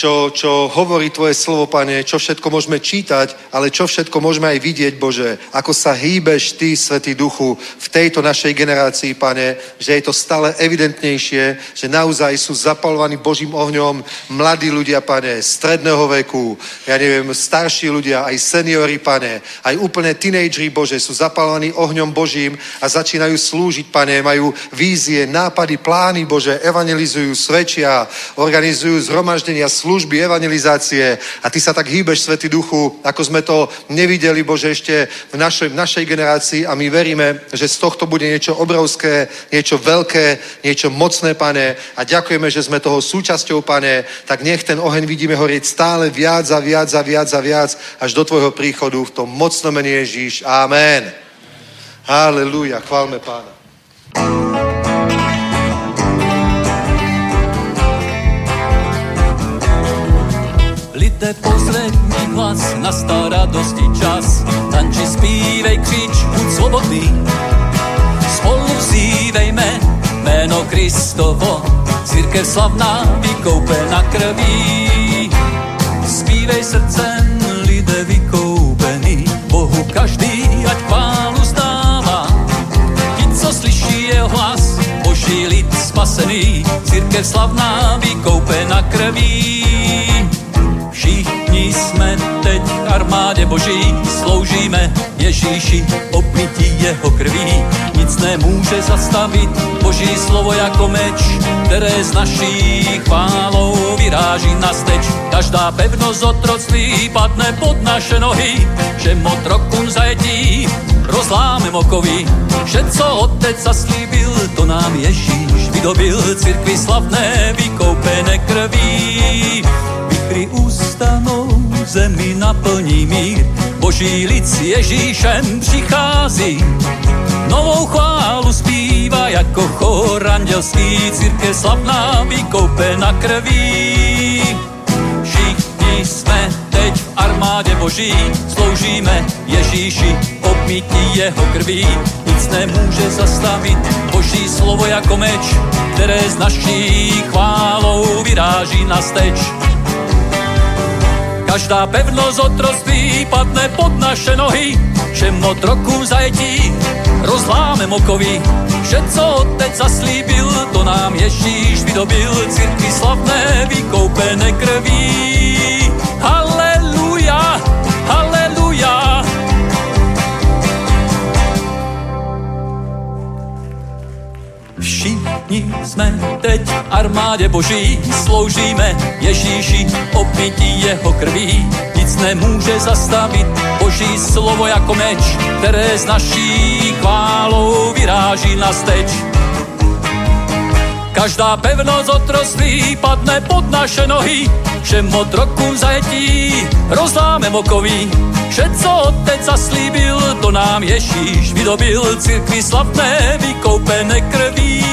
čo, čo hovorí Tvoje slovo, Pane, čo všetko môžeme čítať, ale čo všetko môžeme aj vidieť, Bože, ako sa hýbeš Ty, Svetý Duchu, v tejto našej generácii, Pane, že je to stále evidentnejšie, že naozaj sú zapalovaní Božím ohňom mladí ľudia, Pane, stredného veku, ja neviem, starší ľudia, aj seniori, Pane, aj úplne tínejdžeri, Bože, sú zapalovaní ohňom Božím a začínajú slúžiť, Pane, majú vízie, nápady, plány, Bože, evangelizujú, svedčia, organizujú zhromaždenia, služby, evangelizácie a ty sa tak hýbeš, Svetý Duchu, ako sme to nevideli, Bože, ešte v našej, v našej generácii a my veríme, že z tohto bude niečo obrovské, niečo veľké, niečo mocné, Pane, a ďakujeme, že sme toho súčasťou, Pane, tak nech ten oheň vidíme horieť stále viac a viac a viac a viac až do Tvojho príchodu v tom mocnom mene Ježíš. Amen. Halelúja, chválme Pána. Lite poslední hlas, nastá radosti čas. Tanči, zpívej, křič, buď svobodný. Spolu vzívejme jméno Kristovo, církev slavná, vykoupena krví. Zpívej srdcem, lidé vykoupený, Bohu každý, ať chválu zdává. Ti, co slyší jeho hlas, boží lid spasený, církev slavná, vykoupena krví. Všichni jsme teď v armádě boží, sloužíme Ježíši, obmytí jeho krví. Nic nemůže zastavit boží slovo jako meč, které z naší chválou vyráží na steč. Každá pevnost otroctví padne pod naše nohy, že motrokům zajetí rozláme mokoví. Že co otec zaslíbil, to nám Ježíš vydobil, církvi slavné vykoupené krví Vykry ustanou, zemi naplní mír, boží lid s Ježíšem přichází. Novou chválu zpívá jako chor andělský, církev slavná vykoupena krví. Všichni jsme teď v armádě boží, sloužíme Ježíši, obmítí jeho krví. Nic nemůže zastavit boží slovo jako meč, které s naší chválou vyráží na steč. Každá pevnost otroství padne pod naše nohy, všem otrokům zajetí rozláme mokoví. Že co otec zaslíbil, to nám Ježíš vydobil, církvi slavné vykoupené krví. Haleluja. Všichni jsme teď v armádě boží, sloužíme Ježíši, opití jeho krví. Nic nemůže zastavit Boží slovo jako meč, které z naší chválou vyráží na steč. Každá pevnost otroství padne pod naše nohy, všem otrokům zajetí rozláme mokový. Vše, co otec zaslíbil, to nám Ježíš vydobil, církvi slavné vykoupené krví.